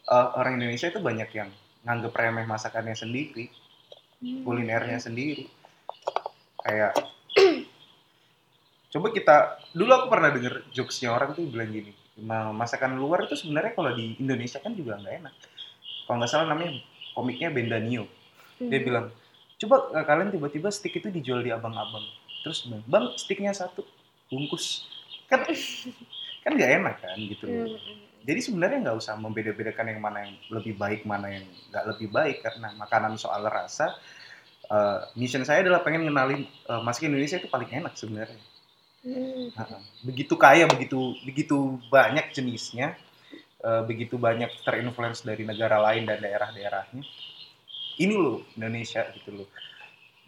eh, orang Indonesia itu banyak yang nganggep remeh masakannya sendiri Hmm. kulinernya sendiri. Kayak coba kita dulu aku pernah denger jokesnya orang tuh bilang gini "Ma- masakan luar itu sebenarnya kalau di Indonesia kan juga nggak enak. Kalau nggak salah namanya komiknya Bendanio dia Hmm. bilang coba eh, kalian tiba-tiba stick itu dijual di abang-abang terus bilang bang sticknya satu bungkus kan kan nggak enak kan gitu Hmm. jadi sebenarnya nggak usah membeda-bedakan yang mana yang lebih baik mana yang nggak lebih baik karena makanan soal rasa eh, mission saya adalah pengen ngenalin eh, masakan Indonesia itu paling enak sebenarnya. Hmm. Begitu kaya, begitu begitu banyak jenisnya, eh, begitu banyak terinfluence dari negara lain dan daerah-daerahnya. Ini loh Indonesia gitu loh.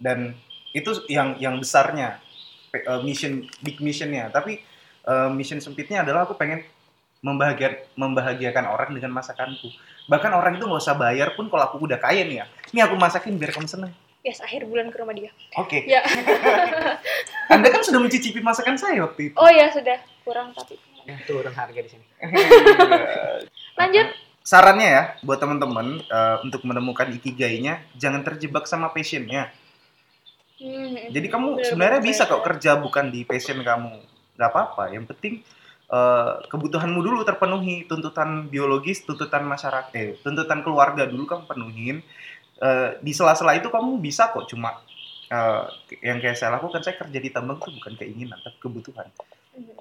Dan itu yang yang besarnya eh, mission big missionnya. Tapi eh, mission sempitnya adalah aku pengen membahagia, membahagiakan orang dengan masakanku. Bahkan orang itu nggak usah bayar pun kalau aku udah kaya nih ya. Ini aku masakin biar kamu seneng. Yes, akhir bulan ke rumah dia. Oke. Ya. Anda kan sudah mencicipi masakan saya waktu itu. Oh ya sudah kurang tapi. Ya, turun harga di sini. Lanjut. Sarannya ya buat teman-teman eh, untuk menemukan ikigainya jangan terjebak sama passionnya. Hmm. Jadi kamu Bener, sebenarnya bener, bisa kok kerja bukan di passion kamu, nggak apa-apa. Yang penting eh, kebutuhanmu dulu terpenuhi, tuntutan biologis, tuntutan masyarakat, eh, tuntutan keluarga dulu kamu penuhin. Eh, di sela-sela itu kamu bisa kok cuma eh, yang kayak saya lakukan saya kerja di tambang itu bukan keinginan tapi kebutuhan. Hmm.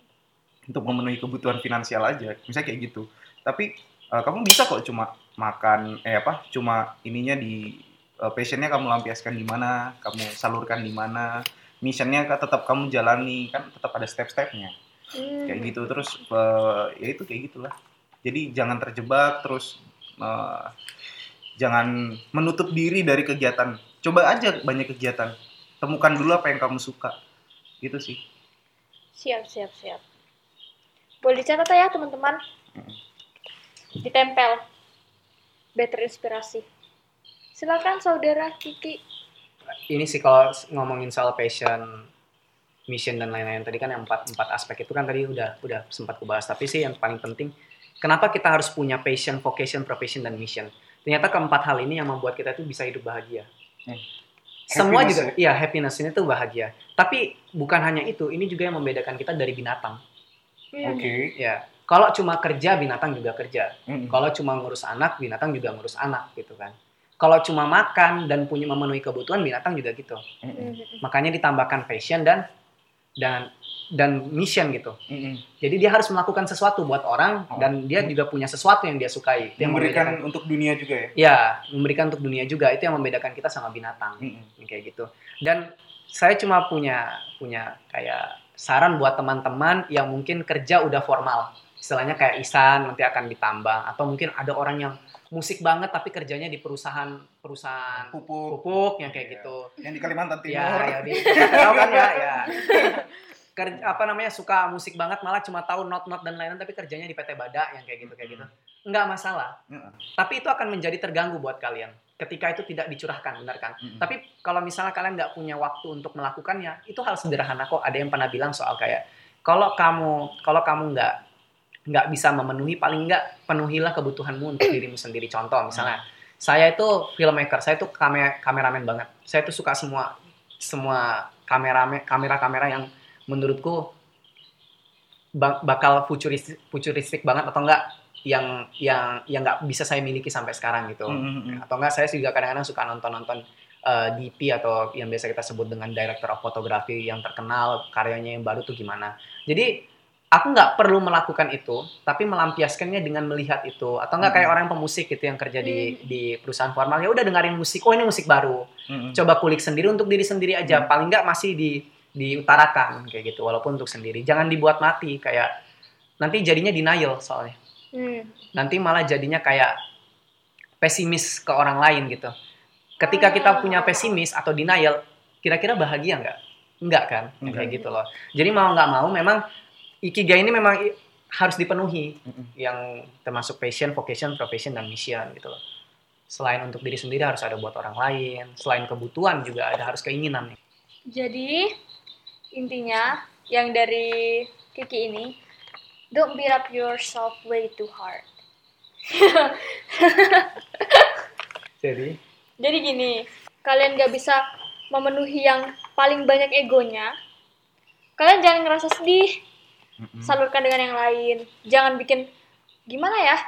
untuk memenuhi kebutuhan finansial aja misalnya kayak gitu tapi eh, kamu bisa kok cuma makan eh apa cuma ininya di eh, passionnya kamu lampiaskan di mana kamu salurkan di mana missionnya tetap kamu jalani kan tetap ada step-stepnya Hmm. kayak gitu terus eh, ya itu kayak gitulah jadi jangan terjebak terus eh, jangan menutup diri dari kegiatan coba aja banyak kegiatan temukan dulu apa yang kamu suka gitu sih Siap, siap, siap. Boleh dicatat ya teman-teman. Ditempel. Better inspirasi. Silakan saudara Kiki. Ini sih kalau ngomongin soal passion, mission dan lain-lain tadi kan yang empat empat aspek itu kan tadi udah udah sempat kubahas. Tapi sih yang paling penting, kenapa kita harus punya passion, vocation, profession dan mission? Ternyata keempat hal ini yang membuat kita tuh bisa hidup bahagia. Hmm. Semua Happiness juga, iya happiness ini tuh bahagia. Tapi bukan hanya itu, ini juga yang membedakan kita dari binatang. Hmm. oke Ya, kalau cuma kerja binatang juga kerja. Mm-mm. Kalau cuma ngurus anak, binatang juga ngurus anak gitu kan. Kalau cuma makan dan punya memenuhi kebutuhan binatang juga gitu. Mm-mm. Hmm. Makanya ditambahkan passion dan dan dan mission gitu. Mm-mm. Jadi dia harus melakukan sesuatu buat orang Oh. dan dia juga punya sesuatu yang dia sukai. Itu yang memberikan membedakan- untuk dunia juga ya ya, memberikan untuk dunia juga. Itu yang membedakan kita sama binatang. Yang kayak gitu. Dan saya cuma punya punya kayak saran buat teman-teman yang mungkin kerja udah formal. Istilahnya kayak Isan nanti akan ditambang atau mungkin ada orang yang musik banget tapi kerjanya di perusahaan perusahaan pupuk pupuk yang kayak Iya. gitu. yang di Kalimantan Timur Ya, ya di tahu kan ya, ya. Kerja, apa namanya suka musik banget malah cuma tahu not-not dan lain-lain tapi kerjanya di PT Bada yang kayak gitu kayak gitu. Enggak masalah. Tapi itu akan menjadi terganggu buat kalian ketika itu tidak dicurahkan, benar kan? Mm-mm. Tapi kalau misalnya kalian nggak punya waktu untuk melakukannya, itu hal sederhana kok. Ada yang pernah bilang soal kayak kalau kamu kalau kamu nggak nggak bisa memenuhi, paling nggak penuhilah kebutuhanmu untuk dirimu sendiri. Contoh misalnya, saya itu filmmaker, saya itu kamera kameramen banget. Saya tuh suka semua semua kamera kamera-kamera yang menurutku ba- bakal futuristik futuristik banget atau enggak yang yang yang nggak bisa saya miliki sampai sekarang gitu Mm-mm. atau enggak saya juga kadang-kadang suka nonton-nonton eh, DP atau yang biasa kita sebut dengan director of photography yang terkenal karyanya yang baru tuh gimana jadi aku nggak perlu melakukan itu tapi melampiaskannya dengan melihat itu atau enggak kayak Hmm. orang pemusik gitu yang kerja di Hmm. di perusahaan formal ya udah dengerin musik oh ini musik baru coba kulik sendiri untuk diri sendiri aja Hmm. paling nggak masih di diutarakan kayak gitu walaupun untuk sendiri jangan dibuat mati kayak nanti jadinya denial soalnya Hmm. nanti malah jadinya kayak pesimis ke orang lain gitu. Ketika kita punya pesimis atau denial, kira-kira bahagia nggak? Nggak kan? Nggak. Kayak gitu loh. Jadi mau nggak mau memang ikigai ini memang harus dipenuhi Mm-mm. yang termasuk passion, vocation, profession dan mission gitu loh. Selain untuk diri sendiri harus ada buat orang lain. Selain kebutuhan juga ada harus keinginan. Jadi intinya yang dari Kiki ini don't beat up yourself way too hard. Jadi Jadi gini, kalian gak bisa memenuhi yang paling banyak egonya. Kalian jangan ngerasa sedih, Mm-mm. salurkan dengan yang lain. Jangan bikin gimana ya?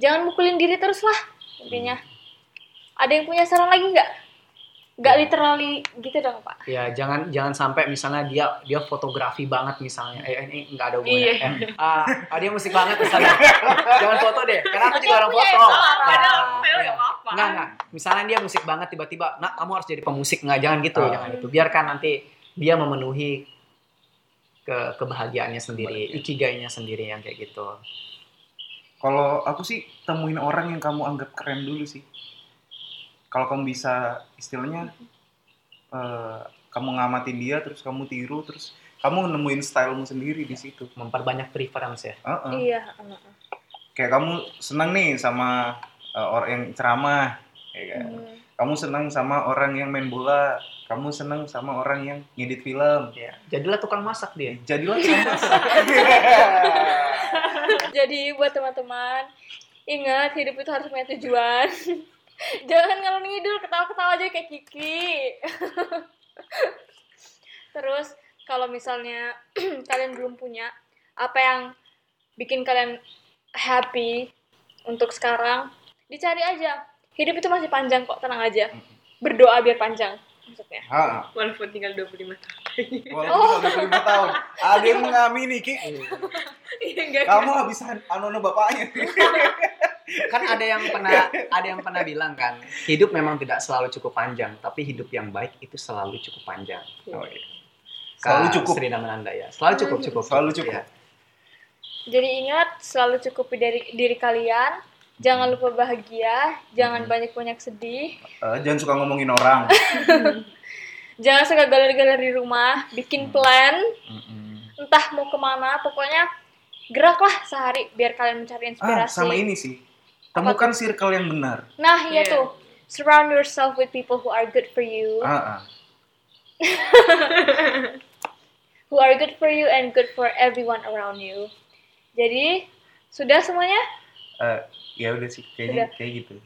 Jangan mukulin diri terus lah intinya. Ada yang punya saran lagi nggak? Nggak literally gitu dong pak. Ya jangan jangan sampai misalnya dia dia fotografi banget misalnya. Eh ini nggak ada Iya. hubungannya. Eh, ah, ah, dia musik banget misalnya. jangan foto deh. Karena aku juga orang foto. ya. Nah, iya. nggak. Nggak. Misalnya dia musik banget tiba-tiba, nah kamu harus jadi pemusik. Nggak, jangan gitu. Ah. Jangan itu. Biarkan nanti dia memenuhi ke kebahagiaannya sendiri, ikigainya sendiri yang kayak gitu. Kalau aku sih temuin orang yang kamu anggap keren dulu sih. Kalau kamu bisa istilahnya eh, kamu ngamatin dia terus kamu tiru terus kamu nemuin stylemu sendiri di situ. Memperbanyak preference ya. Heeh. Iya. heeh. Kayak kamu senang nih sama eh, orang yang ceramah, ya kan? Hmm. Kamu senang sama orang yang main bola, kamu senang sama orang yang ngedit film. Ya. Jadilah tukang masak dia. Jadilah sama. Jadi buat teman-teman, ingat hidup itu harus punya tujuan. Jangan ngalor ngidul ketawa-ketawa aja kayak Kiki. Terus kalau misalnya kalian belum punya apa yang bikin kalian happy untuk sekarang, dicari aja. Hidup itu masih panjang kok, tenang aja. Berdoa biar panjang maksudnya. Ha, Walaupun tinggal 25 tahun. walaupun udah 25 tahun, ada yang mengamini Ki. Iya enggak. Kamu habisan anu bapaknya. kan ada yang pernah ada yang pernah bilang kan hidup memang tidak selalu cukup panjang tapi hidup yang baik itu selalu cukup panjang Oh, iya. Selalu cukup. Sri Damananda ya selalu cukup cukup Selalu cukup. ya. Jadi ingat selalu cukupi dari diri kalian. Jangan lupa bahagia, jangan Hmm. banyak-banyak sedih, Eh, jangan suka ngomongin orang. jangan suka galer-galer di rumah, bikin plan, Mm-mm. entah mau ke mana, pokoknya geraklah sehari biar kalian mencari Ah, inspirasi. sama ini sih. Temukan circle yang benar. Nah, iya Iya. tuh. Surround yourself with people who are good for you, Ah, ah. who are good for you and good for everyone around you. Jadi, sudah semuanya? Eh, ya udah sih, kayaknya kayak gitu.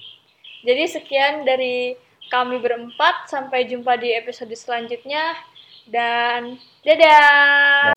Jadi sekian dari kami berempat. Sampai jumpa di episode selanjutnya. Dan dadah!